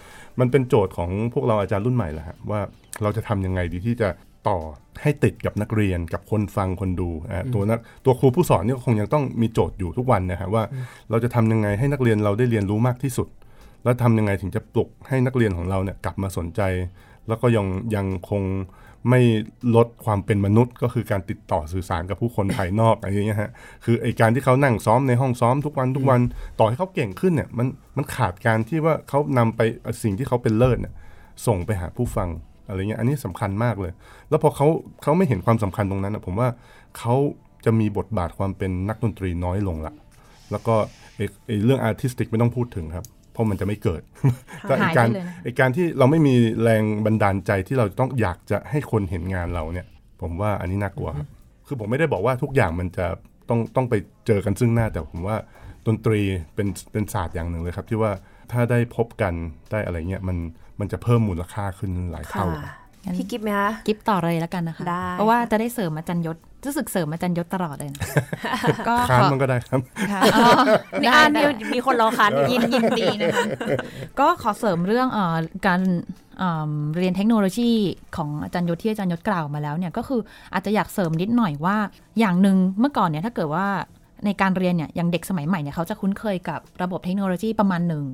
มันเป็นโจทย์ของพวกเราอาจารย์รุ่นใหม่แหละฮะว่าเราจะทำยังไงดีที่จะ ต่อให้ติดกับนักเรียนกับคนฟังคนดูอะตัวนักตัวครูผู้สอนเนี่ยคงยังต้องมีโจทย์อยู่ทุกวันนะฮะว่าเราจะทำยังไงให้นักเรียนเราได้เรียนรู้มากที่สุด แล้วทำยังไงถึงจะปลุกให้นักเรียนของเราเนี่ยกลับมาสนใจ แล้วก็ยังยังคงไม่ลดความเป็นมนุษย์ ก็คือการติดต่อสื่อสารกับผู้คนภายนอกอะไรอย่างเงี้ยฮะคือไอการที่เขานั่งซ้อมในห้องซ้อมทุกวันทุกวันต่อให้เขาเก่งขึ้นเนี่ยมันมันขาดการที่ว่าเขานำไปสิ่งที่เขาเป็นเลิศเนี่ยส่งไปหาผู้ฟัง อะไรเงี้ยอันนี้สำคัญมากเลย แล้วพอเขาเขาไม่เห็นความสำคัญตรงนั้นนะผมว่าเขาจะมีบทบาทความเป็นนักดนตรีน้อยลงละแล้วก็ไอ้ไอ้เรื่องอาร์ติสติกไม่ต้องพูดถึงครับเพราะมันจะไม่เกิดแต่ไอ้การหายไปเลยนะไอ้การที่เราไม่มีแรงบันดาลใจที่เราต้องอยากจะให้คนเห็นงานเราเนี่ย ผมว่าอันนี้น่ากลัวครับ คือผมไม่ได้บอกว่าทุกอย่างมันจะต้องต้องไปเจอกันซึ่งหน้าแต่ผมว่า ดนตรีเป็นเป็นศาสตร์อย่างหนึ่งเลยครับที่ว่าถ้าได้พบกันได้อะไรเงี้ยมันมันจะเพิ่มมูลค่าขึ้นหลายค่ะเท่าพี่กิฟไหมคะกิฟต่อเลยแล้วกันนะคะได้เพราะว่าจะได้เสริมอาจารย์ยศรู้สึกเสริมอาจารย์ยศตลอดเลยนะก็ค้านขอมันก็ได้ครับค่ะอ๋อนี่ได้อ่านได้มีมีคนรอคันยินยินดีนะคะก็ขอเสริมเรื่องเออการเอิ่มเรียนเทคโนโลยีของอาจารย์ยศที่อาจารย์ยศกล่าวมาแล้วเนี่ยก็คืออาจจะอยากเสริมนิดหน่อยว่าอย่างหนึ่งเมื่อก่อนเนี่ยถ้าเกิดว่า ในการเรียนเนี่ยอย่างเด็กสมัยใหม่เนี่ยเขาจะคุ้นเคยกับระบบเทคโนโลยีประมาณหนึ่ง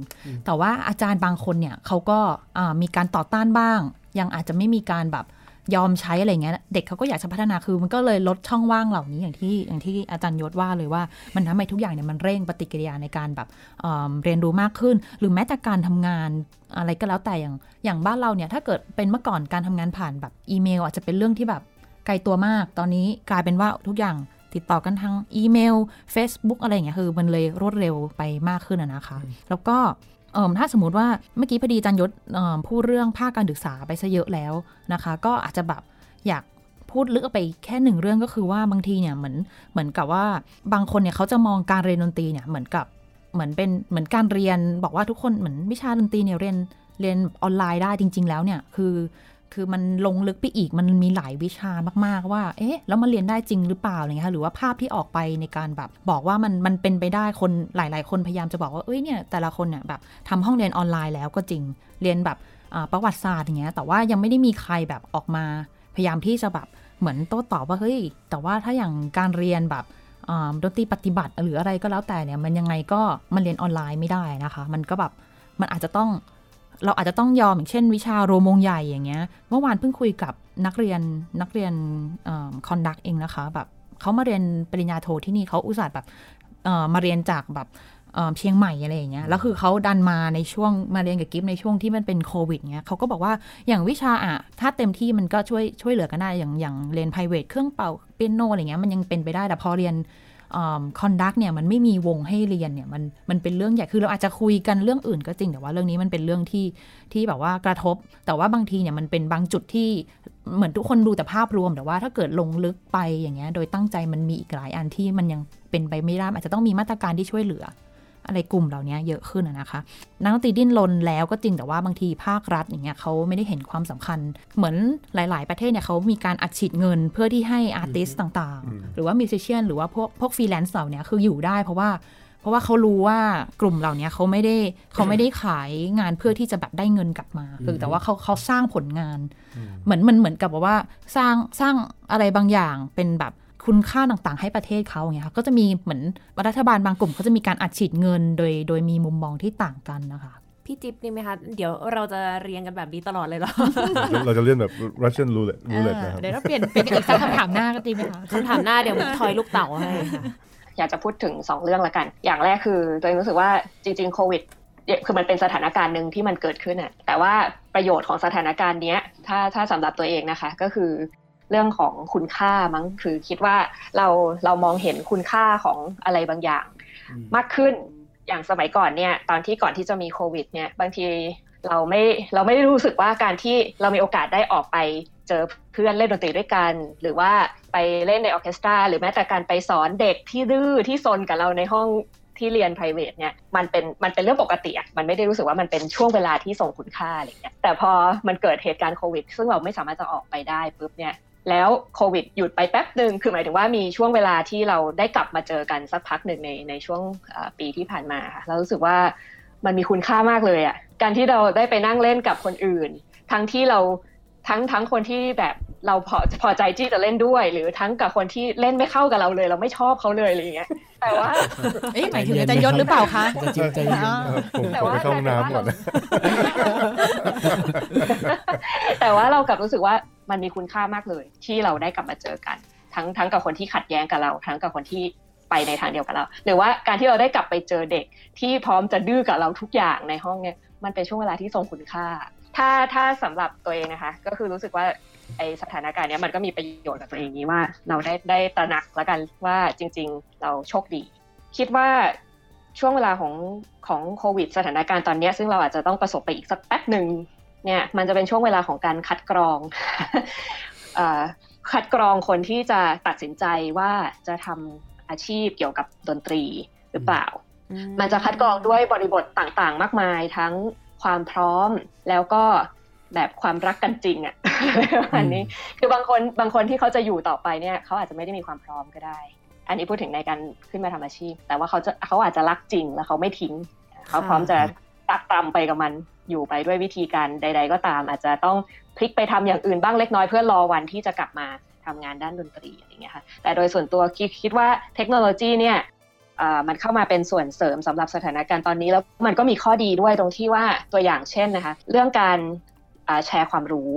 แต่ว่าอาจารย์บางคนเนี่ยเขาก็อ่ามีการต่อต้านบ้าง ยังอาจจะไม่มีการแบบยอมใช้อะไรเงี้ยเด็กเขาก็อยากจะพัฒนาคือมันก็เลยลดช่องว่างเหล่านี้อย่างที่อย่างที่อาจารย์ยศว่าเลยว่ามันทำให้ทุกอย่างเนี่ยมันเร่งปฏิกิริยาในการแบบเอิ่มเรียนรู้มากขึ้น หรือแม้แต่การทำงานอะไรก็แล้วแต่อย่างอย่างบ้านเราเนี่ยถ้าเกิดเป็นเมื่อก่อนการทำงานผ่านแบบอีเมล อาจจะเป็นเรื่องที่แบบไกลตัวมาก ตอนนี้กลายเป็นว่าทุกอย่าง ติดต่อกันทางอีเมล Facebook อะไรอย่างเงี้ยคือมันเลยรวดเร็วไปมากขึ้นนะคะ แล้วก็เออถ้าสมมติว่าเมื่อกี้พอดีจันยศพูดเรื่องภาคการศึกษาไปซะเยอะแล้วนะคะ ก็อาจจะแบบอยากพูดลึกไปแค่หนึ่งเรื่องก็คือว่าบางทีเนี่ยเหมือนเหมือนกับว่าบางคนเนี่ยเขาจะมองการเรียนดนตรีเนี่ยเหมือนกับเหมือนเป็นเหมือนการเรียนบอกว่าทุกคนเหมือนวิชาดนตรีเนี่ยเรียนเรียนออนไลน์ได้จริง ๆ แล้วเนี่ยคือ คือมันลงลึกไปอีกมันมีหลายวิชามากๆว่า เอ๊ะ แล้วมันเรียนได้จริงหรือเปล่าอะไรเงี้ยหรือว่าภาพที่ออกไปในการแบบ บอกว่ามันมันเป็นไปได้คนหลาย ๆ คนพยายามจะบอกว่าเอ้ยเนี่ยแต่ละคนเนี่ยแบบทำห้องเรียนออนไลน์แล้วก็จริงเรียนแบบประวัติศาสตร์อย่างเงี้ยแต่ว่ายังไม่ได้มีใครแบบออกมา พยายามที่จะแบบเหมือนโต้ตอบว่าเฮ้ยแต่ว่าถ้าอย่างการเรียนแบบดนตรีปฏิบัติหรืออะไรก็แล้วแต่เนี่ยมันยังไงก็มันเรียนออนไลน์ไม่ได้นะคะ มันก็แบบมันอาจจะต้อง เราอาจจะต้องยอมอย่างเช่น วิชาโรมงใหญ่อย่างเงี้ย เมื่อวานเพิ่งคุยกับนักเรียนนักเรียน conduct เองนะคะแบบเขามาเรียนปริญญาโทที่นี่เขาอุตส่าห์แบบมาเรียนจากแบบเชียงใหม่อะไรอย่างเงี้ย แล้วคือเขาดันมาในช่วงมาเรียนกับกิฟในช่วงที่มันเป็นโควิดเงี้ยเขาก็บอกว่าอย่างวิชาอะ ถ้าเต็มที่มันก็ช่วยช่วยเหลือกันได้ อย่างอย่างเรียน p r i v a t เครื่องเป่าเปียโนอะไรเงี้ยมันยังเป็นไปได้ แต่พอเรียน conduct เนี่ยมันไม่มีวงให้เรียนเนี่ยมันมันเป็นเรื่องใหญ่คือเราอาจจะคุยกันเรื่องอื่นก็จริงแต่ว่าเรื่องนี้มันเป็นเรื่องที่ที่แบบว่ากระทบ แต่ว่าบางทีเนี่ยมันเป็นบางจุดที่เหมือนทุกคนดูแต่ภาพรวม แต่ว่าถ้าเกิดลงลึกไปอย่างเงี้ยโดยตั้งใจมันมีอีกหลายอันที่มันยังเป็นไปไม่ได้อาจจะต้องมีมาตรการที่ช่วยเหลือ อะไรกลุ่มเหล่านี้เยอะขึ้นนะคะ นักดนตรีดิ้นรนแล้วก็จริงแต่ว่าบางทีภาครัฐอย่างเงี้ยเขาไม่ได้เห็นความสำคัญ เหมือนหลาย ๆ ประเทศเนี่ยเขามีการอัดฉีดเงินเพื่อที่ให้ artist ต่าง ๆ หรือว่า musician หรือว่าพวกพวกฟรีแลนซ์เหล่านี้คืออยู่ได้เพราะว่าเพราะว่าเขารู้ว่ากลุ่มเหล่านี้เขาไม่ได้เขาไม่ได้ขายงานเพื่อที่จะแบบได้เงินกลับมา คือแต่ว่าเขาเขาสร้างผลงาน เหมือนมันเหมือนกับว่าสร้างสร้างอะไรบางอย่างเป็นแบบ คุณค่าต่างๆ ให้ประเทศเขาอย่างเงี้ยค่ะก็จะมีเหมือนรัฐบาลบางกลุ่มเขาจะมีการอัดฉีดเงินโดยโดยมีมุมมองที่ต่างกันนะคะพี่จิ๊บนี่ไหมคะ เดี๋ยวเราจะเรียนกันแบบนี้ตลอดเลยเหรอ เราจะเรียนแบบ Russian roulette roulette นะครับเดี๋ยวเราเปลี่ยนเป็นอีกสักคำถามหน้าก็ดีไหมคะคำถามหน้าเดี๋ยวทอยลูกเต่าให้ค่ะอยากจะพูดถึง 2 เรื่องละกัน อย่างแรกคือตัวเองรู้สึกว่าจริงๆโควิดคือมันเป็นสถานการณ์หนึ่งที่มันเกิดขึ้นอะแต่ว่าประโยชน์ของสถานการณ์เนี้ยถ้าถ้าสำหรับตัวเองนะคะ ก็คือ เรื่องของคุณค่ามั้งคือคิดว่าเราเรามองเห็นคุณค่าของอะไรบางอย่าง มากขึ้นอย่างสมัยก่อนเนี่ยตอนที่ก่อนที่จะมีโควิดเนี่ยบางทีเราไม่เราไม่รู้สึกว่าการที่เรามีโอกาสได้ออกไปเจอเพื่อนเล่นดนตรีด้วยกัน หรือว่าไปเล่นในออเคสตราหรือแม้แต่การไปสอนเด็กที่ดื้อที่ซนกับเราในห้องที่เรียน p r i v a t เนี่ยมันเป็นมันเป็นเรื่องปกติอะมันไม่ได้รู้สึกว่ามันเป็นช่วงเวลาที่ส่งคุณค่าอะไรเงี้ยแต่พอมันเกิดเหตุการณ์โควิด ซึ่งเราไม่สามารถจะออกไปได้ปุ๊บเนี่ย แล้วโควิดหยุดไปแป๊บหนึ่งคือหมายถึงว่ามีช่วงเวลาที่เราได้กลับมาเจอกันสักพักหนึ่งในในช่วงปีที่ผ่านมาค่ะเรารู้สึกว่ามันมีคุณค่ามากเลยอะการที่เราได้ไปนั่งเล่นกับคนอื่น ทั้งที่เราทั้งทั้งคนที่แบบเราพอพอใจที่จะเล่นด้วย หรือทั้งกับคนที่เล่นไม่เข้ากับเราเลย เราไม่ชอบเขาเลยอะไรอย่างเงี้ยแต่ว่าเอ๊ะหมายถึงจะยศหรือเปล่าคะจะจิบใจเย็นผมขอไปเข้าห้องน้ำก่อนแต่ว่าเรากลับรู้สึกว่า มันมีคุณค่ามากเลย ที่เราได้กลับมาเจอกัน ทั้งทั้งกับคนที่ขัดแย้งกับเรา ทั้งกับคนที่ไปในทางเดียวกับเรา หรือว่าการที่เราได้กลับไปเจอเด็กที่พร้อมจะดื้อกับเราทุกอย่างในห้องเนี่ยมันเป็นช่วงเวลาที่ทรงคุณค่า ถ้าถ้าสำหรับตัวเองนะคะ ก็คือรู้สึกว่าไอสถานการณ์นี้มันก็มีประโยชน์กับตัวเองนี้ว่า เราได้ได้ตระหนักแล้วกันว่าจริง ๆ เราโชคดี คิดว่าช่วงเวลาของของโควิด สถานการณ์ตอนนี้ซึ่งเราอาจจะต้องประสบไปอีกสักแป๊บหนึ่ง เนี่ยมันจะเป็นช่วงเวลาของการคัดกรองคัดกรองคนที่จะตัดสินใจว่าจะทำอาชีพเกี่ยวกับดนตรีหรือเปล่า มันจะคัดกรองด้วยบริบทต่างๆ มากมายทั้งความพร้อมแล้วก็แบบความรักกันจริงอะ่ะ อันนี้คือบางคนบางคนที่เขาจะอยู่ต่อไปเนี่ยเขาอาจจะไม่ได้มีความพร้อมก็ได้ อันนี้พูดถึงในการขึ้นมาทำอาชีพ แต่ว่าเขาจะเขาอาจจะรักจริงแล้วเขาไม่ทิ้ง เขาพร้อมจะตักตำไปกับมัน อยู่ไปด้วยวิธีการใด ๆ ก็ตาม อาจจะต้องพลิกไปทำอย่างอื่นบ้างเล็กน้อยเพื่อรอวันที่จะกลับมาทำงานด้านดนตรีอย่างเงี้ยค่ะแต่โดยส่วนตัวคิดคิดว่าเทคโนโลยีเนี่ยมันเข้ามาเป็นส่วนเสริมสำหรับสถานการณ์ตอนนี้แล้วมันก็มีข้อดีด้วยตรงที่ว่าตัวอย่างเช่นนะคะเรื่องการแชร์ความรู้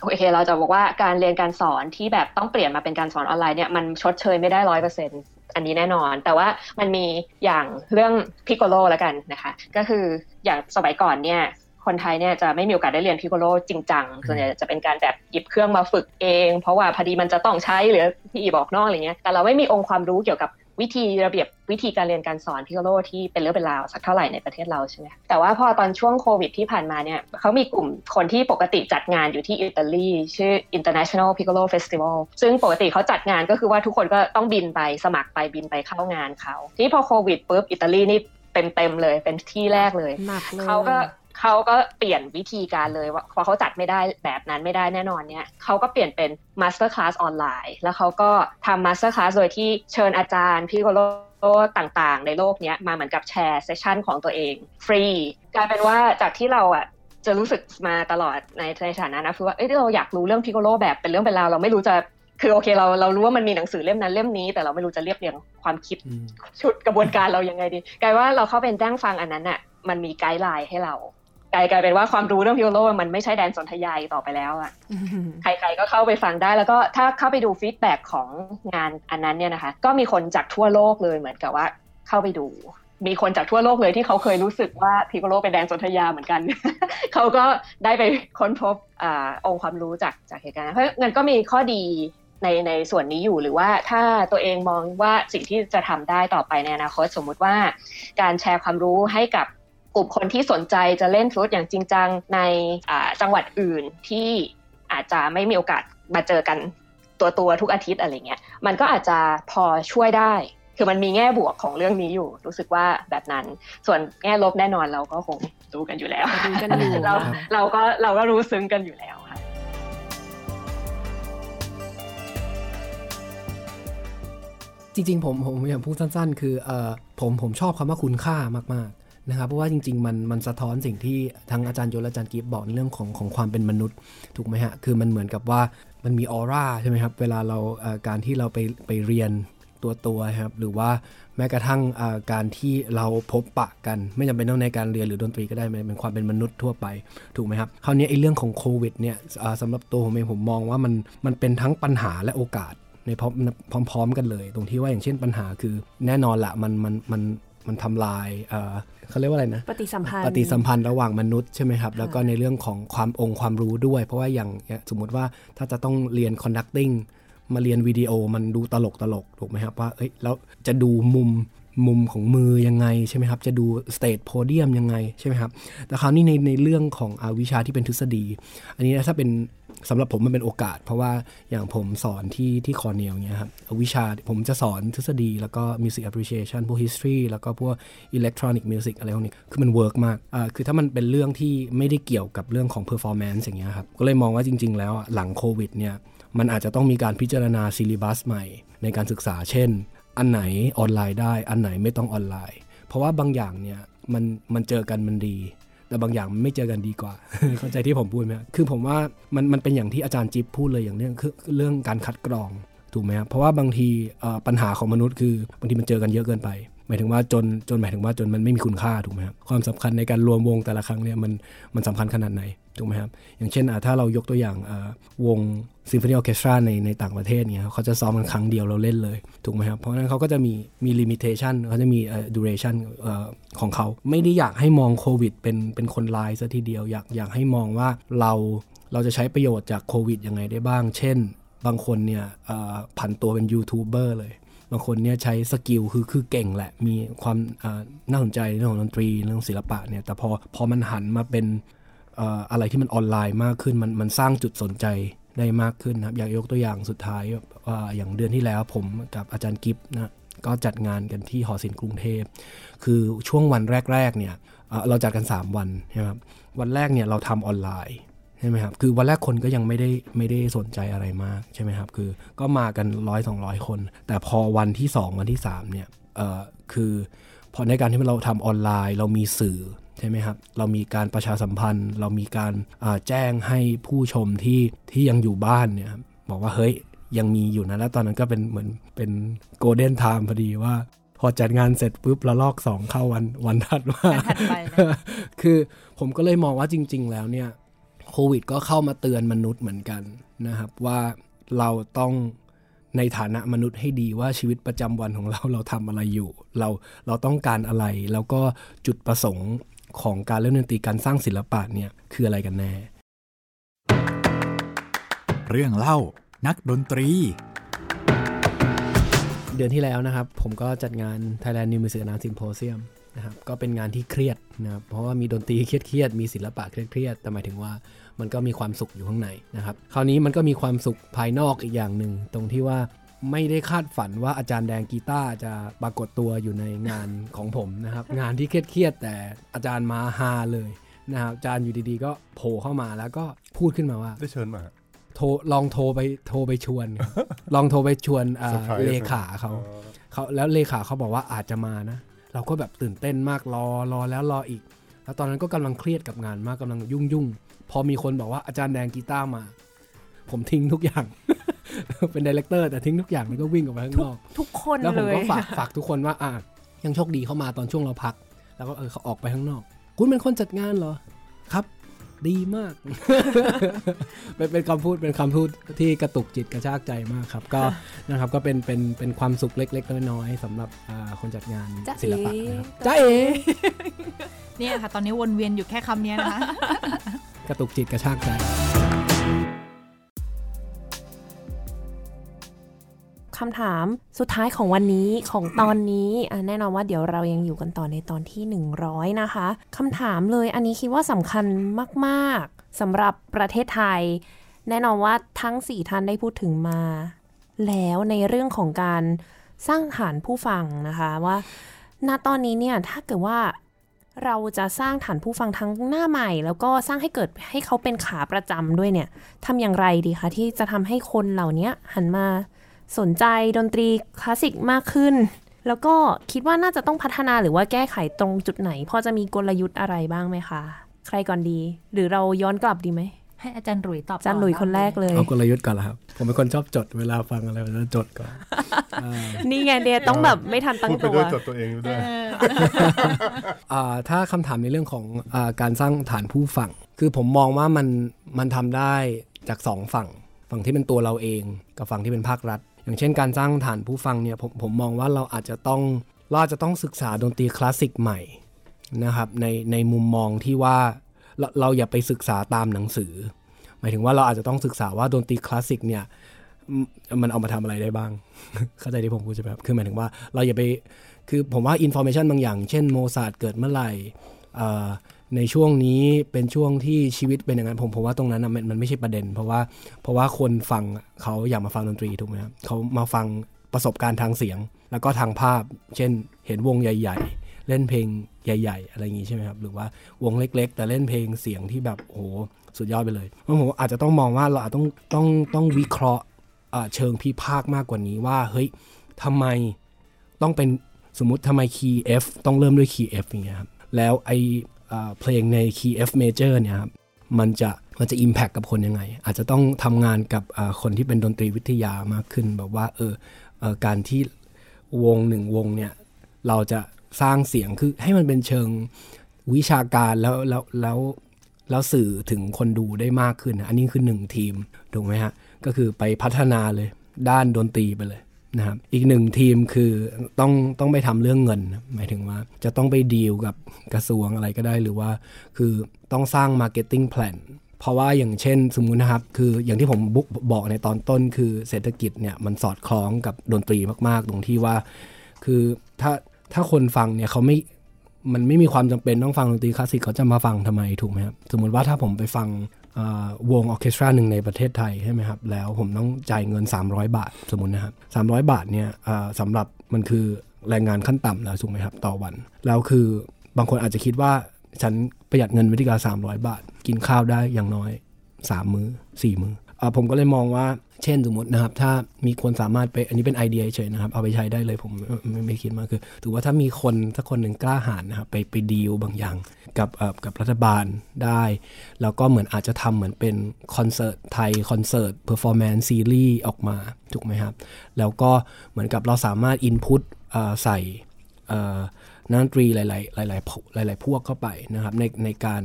โอเคเราจะบอกว่าการเรียนการสอนที่แบบต้องเปลี่ยนมาเป็นการสอนออนไลน์เนี่ยมันชดเชยไม่ได้ร้อยเปอร์เซ็นต์ อันนี้แน่นอน แต่ว่ามันมีอย่างเรื่องพิกโกโลแล้วกันนะคะ ก็คืออย่างสมัยก่อนเนี่ยคนไทยเนี่ยจะไม่มีโอกาสได้เรียนพิโกโลจริงจังส่วนใหญ่จะเป็นการแบบหยิบเครื่องมาฝึกเอง เพราะว่าพอดีมันจะต้องใช้หรือพี่อีบอกนอกอะไรเงี้ยแต่เราไม่มีองค์ความรู้เกี่ยวกับ วิธีระเบียบวิธีการเรียนการสอนพิโกโลที่เป็นเรื่องเป็นราวสักเท่าไหร่ในประเทศเราใช่ไหมแต่ว่าพอตอนช่วงโควิดที่ผ่านมาเนี่ยเขามีกลุ่มคนที่ปกติจัดงานอยู่ที่อิตาลีชื่อ International Piccolo Festival ซึ่งปกติเขาจัดงานก็คือว่าทุกคนก็ต้องบินไปสมัครไปบินไปเข้างานเขาที่พอโควิดปุ๊บอิตาลีนี่เต็มๆเลยเป็นที่แรกเลยหนักเลยเขาก็ เขาก็เปลี่ยนวิธีการเลยว่าพอเขาจัดไม่ได้แบบนั้นไม่ได้แน่นอนเนี่ยเขาก็เปลี่ยนเป็น masterclass ออนไลน์แล้วเขาก็ทำ masterclass โดยที่เชิญอาจารย์ piccolo ต่างๆ ในโลกนี้มาเหมือนกับ share session ของตัวเองฟรีกลายเป็นว่าจากที่เราอะจะรู้สึกมาตลอดในในฐานะนะคือว่าเอ้ยเราอยากรู้เรื่อง piccolo แบบเป็นเรื่องเป็นราวเราไม่รู้จะคือโอเคเราเรารู้ว่ามันมีหนังสือเล่มนั้นเล่มนี้ แต่เราไม่รู้จะเรียบเรียงความคิดชุดกระบวนการเรายังไงดีกลายว่าเราเข้าเป็นจ้างฟังอันนั้นอะมันมี guideline ให้เรา กลายกลายเป็นว่าความรู้เรื่อง piccolo มันไม่ใช่แดนสนธยาต่อไปแล้วอะอืมใครๆก็เข้าไปฟังได้แล้วก็ถ้าเข้าไปดู feedback ของงานอันนั้นเนี่ยนะคะ ก็มีคนจากทั่วโลกเลยเหมือนกับว่าเข้าไปดู มีคนจากทั่วโลกเลยที่เขาเคยรู้สึกว่า piccolo เป็นแดนสนธยาเหมือนกัน เขาก็ได้ไปค้นพบอาองค์ความรู้จากจากเหตุการณ์นั้นเพราะงั้นก็มีข้อดีในในส่วนนี้อยู่หรือว่าถ้าตัวเองมองว่าสิ่งที่จะทำได้ต่อไปในอนาคตสมมุติว่า การแชร์ความรู้ให้กับ กลุ่มคนที่สนใจจะเล่นฟลุตอย่างจริงจังในอ่าจังหวัดอื่นที่อาจจะไม่มีโอกาสมาเจอกันตัวตัวๆทุกอาทิตย์อะไรเงี้ย มันก็อาจจะพอช่วยได้ คือมันมีแง่บวกของเรื่องนี้อยู่ รู้สึกว่าแบบนั้น ส่วนแง่ลบแน่นอนเราก็คงรู้กันอยู่แล้วรู้กันอยู่เราค่ะเราก็เราก็รู้ซึ้งกันอยู่แล้วค่ะจริงๆผมผมอยากพูดสั้นๆ คือเอ่อผมผมชอบคำว่าคุณค่ามากๆ นะครับเพราะว่าจริงๆมันมันสะท้อนสิ่งที่ทั้งอาจารย์โยและอาจารย์กิฟบอกในเรื่องของของความเป็นมนุษย์ถูกไหมฮะคือมันเหมือนกับว่ามันมีออร่าใช่ไหมครับเวลาเราการที่เราไปไปเรียนตัวตัวครับหรือว่าแม้กระทั่งการที่เราพบปะกัน ไม่จำเป็นต้องในการเรียนหรือดนตรีก็ได้มันเป็นความเป็นมนุษย์ทั่วไปถูกไหมครับคราวนี้ไอ้เรื่องของโควิดเนี่ยสำหรับตัวผมเองผมมองว่ามันมันเป็นทั้งปัญหาและโอกาสในพร้อมพร้อม ๆ กันเลย ตรงที่ว่าอย่างเช่นปัญหาคือแน่นอนละมันมันมัน มันทำลายเอ่อเขาเรียกว่าอะไรนะปฏิสัมพันธ์ปฏิสัมพันธ์ระหว่างมนุษย์ใช่ไหมครับ แล้วก็ในเรื่องของความองค์ความรู้ด้วย เพราะว่าอย่างอย่างสมมุติว่าถ้าจะต้องเรียน conducting มาเรียนวิดีโอมันดูตลกตลกถูกไหมครับว่าเอ้ยแล้วจะดูมุมมุมของมือยังไงใช่ไหมครับจะดูสเตจโพเดียมยังไงใช่ไหมครับแต่คราวนี้ในในเรื่องของอาวิชาที่เป็นทฤษฎี อันนี้ถ้าเป็น สำหรับผมมันเป็นโอกาส เพราะว่าอย่างผมสอนที่ที่คอร์เนลเนี่ยครับวิชาผมจะสอนทฤษฎีแล้วก็ music appreciation พวก history แล้วก็พวก electronic music อะไรพวกนี้คือมัน work มากอ่าคือถ้ามันเป็นเรื่องที่ไม่ได้เกี่ยวกับเรื่องของ performance อย่างเงี้ยครับ ก็เลยมองว่าจริง ๆ แล้วอะหลังโควิดเนี่ยมันอาจจะต้องมีการพิจารณา syllabus ใหม่ ในการศึกษาเช่น อันไหนออนไลน์ได้ อันไหนไม่ต้องออนไลน์ เพราะว่าบางอย่างเนี่ยมันมันเจอกันมันดี แต่บางอย่างมันไม่เจอกันดีกว่า เข้าใจที่ผมพูดไหมครับคือผมว่ามันมันเป็นอย่างที่อาจารย์จิ๊บพูดเลยอย่างเรื่องคือเรื่องการคัดกรองถูกไหมครับเพราะว่าบางทีปัญหาของมนุษย์คือบางทีมันเจอกันเยอะเกินไปหมายถึงว่าจนจนหมายถึงว่าจนมันไม่มีคุณค่าถูกไหมครับความสำคัญในการรวมวงแต่ละครั้งเนี่ยมันมันสำคัญขนาดไหน ถูกไหมครับ อย่างเช่นถ้าเรายกตัวอย่างวงซิมโฟนีออเคสตราในในต่างประเทศเนี่ยเขาจะซ้อมกันครั้งเดียวเราเล่นเลยถูกไหมครับเพราะฉะนั้นเขาก็จะมีมีลิมิเ t ชันเขาจะมี duration ของเขา ไม่ได้อยากให้มองโควิดเป็นเป็นคนร้ายซะทีเดียวอยากอยากให้มองว่าเราเราจะใช้ประโยชน์จากโควิดยังไงได้บ้าง เช่น บางคนเนี่ยผันตัวเป็นยูทูบเบอร์เลยบางคนเนี่ยใช้ skill คือคือเก่งแหละ มีความน่าสนใจเรื่องของดนตรีเรื่องศิลปะเนี่ยแต่พอพอมันหันมาเป็น อะไรที่มันออนไลน์มากขึ้นมันมันสร้างจุดสนใจได้มากขึ้นนะครับ อยากยกตัวอย่างสุดท้ายว่าอย่างเดือนที่แล้วผมกับอาจารย์กิฟต์นะก็จัดงานกันที่หอศิลป์กรุงเทพ คือช่วงวันแรกๆเนี่ยเราจัดกัน 3 วันใช่ไหมครับวันแรกเนี่ยเราทำออนไลน์ใช่ไหมครับคือวันแรกคนก็ยังไม่ได้ไม่ได้สนใจอะไรมากใช่ไหมครับคือก็มากันร้อยสองร้อยคน แต่พอวันที่ 2 วันที่3เนี่ยคือพอในการที่เราทำออนไลน์ เรามีสื่อ ใช่ไหมครับ เรามีการประชาสัมพันธ์ เรามีการอ่าแจ้งให้ผู้ชมที่ที่ยังอยู่บ้านเนี่ยครับบอกว่าเฮ้ยยังมีอยู่นะ แล้วตอนนั้นก็เป็นเหมือนเป็นโกลเด้นไทม์พอดีว่า พอจัดงานเสร็จปุ๊บละลอกสองเข้าวันวันถัดมาวันถัดไปนะคือผมก็เลยมองว่าจริง ๆ แล้วเนี่ยโควิดก็เข้ามาเตือนมนุษย์เหมือนกันนะครับว่าเราต้องในฐานะมนุษย์ให้ดีว่าชีวิตประจำวันของเราเราทำอะไรอยู่ เราเราต้องการอะไร แล้วก็จุดประสงค์ ของการเล่นดนตรีการสร้างศิลปะเนี่ยคืออะไรกันแน่ เรื่องเล่านักดนตรี เดือนที่แล้วนะครับ ผมก็จัดงาน Thailand New Music Art Symposium นะครับก็เป็นงานที่เครียดนะครับเพราะว่ามีดนตรีเครียดๆมีศิลปะเครียดๆแต่หมายถึงว่ามันก็มีความสุขอยู่ข้างในนะครับคราวนี้มันก็มีความสุขภายนอกอีกอย่างหนึ่งตรงที่ว่า ไม่ได้คาดฝันว่าอาจารย์แดงกีตาร์จะปรากฏตัวอยู่ในงานของผมนะครับ งานที่เครียดๆแต่อาจารย์มาฮาเลยนะครับอาจารย์อยู่ดีๆ ก็โผล่เข้ามาแล้วก็พูดขึ้นมาว่าได้เชิญมาโทรลองโทรไปโทรไปชวนครับลองโทรไปชวนอ่า Surprise เลขาเขาเขาแล้วเลขาเขาบอกว่าอาจจะมานะ เราก็แบบตื่นเต้นมากรอรอแล้วรออีก แล้วตอนนั้นก็กำลังเครียดกับงานมากกำลังยุ่งยุ่งพอมีคนบอกว่าอาจารย์แดงกีตาร์มา ผมทิ้งทุกอย่าง เป็น director แต่ทิ้งทุกอย่างแล้วก็วิ่งออกไปข้างนอกทุกคนแล้วผมเลยก็ฝากฝากทุกคนว่าอะยังโชคดีเข้ามาตอนช่วงเราพัก แล้วก็เออเขาออกไปข้างนอก คุณเป็นคนจัดงานเหรอครับ ดีมากเป็นเป็นคำพูดเป็นคำพูดที่กระตุกจิตกระชากใจมากครับ ก็นะครับก็เป็นเป็นเป็นความสุขเล็ก ๆ น้อยๆสำหรับอ่าคนจัดงานจ๊ะศิลปะนะครับเอ๋จ้าเอ๋เนี่ยค่ะ ตอนนี้วนเวียนอยู่แค่คำเนี้ยนะคะ กระตุกจิตกระชากใจ คำถามสุดท้ายของวันนี้ของตอนนี้แน่นอนว่าเดี๋ยวเรายังอยู่กันต่อในตอนที่ 100 นะคะคำถามเลยอันนี้คิดว่าสำคัญมากๆสำหรับประเทศไทย แน่นอนว่าทั้ง 4 ท่านได้พูดถึงมา แล้วในเรื่องของการสร้างฐานผู้ฟังนะคะว่า ณตอนนี้เนี่ยถ้าเกิดว่าเราจะสร้างฐานผู้ฟังทั้งหน้าใหม่ แล้วก็สร้างให้เกิดให้เขาเป็นขาประจำด้วยเนี่ยทำอย่างไรดีคะที่จะทำให้คนเหล่านี้หันมา สนใจดนตรีคลาสสิกมากขึ้น แล้วก็คิดว่าน่าจะต้องพัฒนาหรือว่าแก้ไขตรงจุดไหน พอจะมีกลยุทธ์อะไรบ้างไหมคะ ใครก่อนดี หรือเราย้อนกลับดีไหมให้อาจารย์หลุยตอบอาจารย์หลุยคนแรกเลยเอากลยุทธ์ก่อนละครับ ผมเป็นคนชอบจดเวลาฟังอะไรผมจะจดก่อนอ่านี่ไงเดียต้องแบบไม่ทันตั้งพูดไปตัวด้วยจดตัวเองไปด้วยอ่าถ้าคำถามในเรื่องของอาการสร้างฐานผู้ฟัง คือผมมองว่ามันมันทำได้จากสองฝั่ง ฝั่งที่เป็นตัวเราเอง กับฝั่งที่เป็นภาครัฐ อย่างเช่นการสร้างฐานผู้ฟังเนี่ยผมผมมองว่าเราอาจจะต้องเราอาจจะต้องศึกษาดนตรีคลาสสิกใหม่นะครับในในมุมมองที่ว่าเราเราอย่าไปศึกษาตามหนังสือ หมายถึงว่าเราอาจจะต้องศึกษาว่าดนตรีคลาสสิกเนี่ยมันเอามาทำอะไรได้บ้าง เข้าใจที่ผมพูดใช่ไหมครับคือหมายถึงว่าเราอย่าไปคือผมว่าอินโฟ a t ชันบางอย่าง เช่นโมซาร์ทเกิดเมื่อไหร่อ่อ ในช่วงนี้เป็นช่วงที่ชีวิตเป็นอย่างนั้นผมผมว่าตรงนั้นนะมันมันไม่ใช่ประเด็น เพราะว่าเพราะว่าคนฟังเขาอยากมาฟังดนตรีถูกไหมครับเขามาฟังประสบการณ์ทางเสียง แล้วก็ทางภาพ เช่นเห็นวงใหญ่ ๆ เล่นเพลงใหญ่ ๆ อะไรอย่างงี้ใช่ไหมครับหรือว่าวงเล็ก ๆ แต่เล่นเพลงเสียงที่แบบโอ้โหสุดยอดไปเลยเพราะผมอาจจะต้องมองว่าเราอาจต้องต้องต้องวิเคราะห์เชิงพิพากมากกว่านี้ว่าเฮ้ยทำไมต้องเป็นสมมติทำไมคีย์ F ต้องเริ่มด้วยคีย์ F อย่างเงี้ยครับแล้วไอ เพลงในคีย์ F major เนี่ยครับมันจะมันจะ impact กับคนยังไง อาจจะต้องทำงานกับคนที่เป็นดนตรีวิทยามากขึ้น แบบว่าเออการที่วงหนึ่งวงเนี่ย เราจะสร้างเสียงคือให้มันเป็นเชิงวิชาการแล้วแล้วแล้วแล้วสื่อถึงคนดูได้มากขึ้น อันนี้คือหนึ่งทีม ถูกไหมฮะ ก็คือไปพัฒนาเลย ด้านดนตรีไปเลย นะครับอีกหนึ่งทีมคือต้องต้องไปทำเรื่องเงิน หมายถึงว่าจะต้องไปดีลกับกระทรวงอะไรก็ได้หรือว่า คือต้องสร้าง Marketing Plan เพราะว่าอย่างเช่นสมมุตินะครับ คืออย่างที่ผมบุกบอกในตอนต้นคือเศรษฐกิจเนี่ยมันสอดคล้องกับดนตรีมากๆ ตรงที่ว่า คือถ้าถ้าคนฟังเนี่ยเขาไม่มันไม่มีความจำเป็นต้องฟังดนตรีคลาสสิกเขาจะมาฟังทำไมถูกไหมครับสมมติว่าถ้าผมไปฟัง วงออเคสตราหนึ่งในประเทศไทยใช่ไหมครับแล้วผมต้องจ่ายเงิน 300 บาทสมมตินะครับ300 บาทเนี่ยสำหรับมันคือแรงงานขั้นต่ำแล้วถูกไหมครับต่อวัน แล้วคือบางคนอาจจะคิดว่าฉันประหยัดเงินวิธีการ300 บาท กินข้าวได้อย่างน้อย 3 มื้อ4มื้อ ผมก็เลยมองว่าเช่นสมมตินะครับ ถ้ามีคนสามารถไปอันนี้เป็นไอเดียเฉยนะครับ เอาไปใช้ได้เลยผมไม่ไม่ไม่คิดมากคือ ถือว่าถ้ามีคนสักคนหนึ่งกล้าหาญนะครับไปไปดีลบางอย่างกับกับรัฐบาลได้ แล้วก็เหมือนอาจจะทำเหมือนเป็นคอนเสิร์ตไทย concert performance series ออกมา ถูกไหมครับ แล้วก็เหมือนกับเราสามารถ input ใส่นักดนตรีหลาย ๆ หลาย ๆ หลาย ๆ พวกเข้าไปนะครับในในการ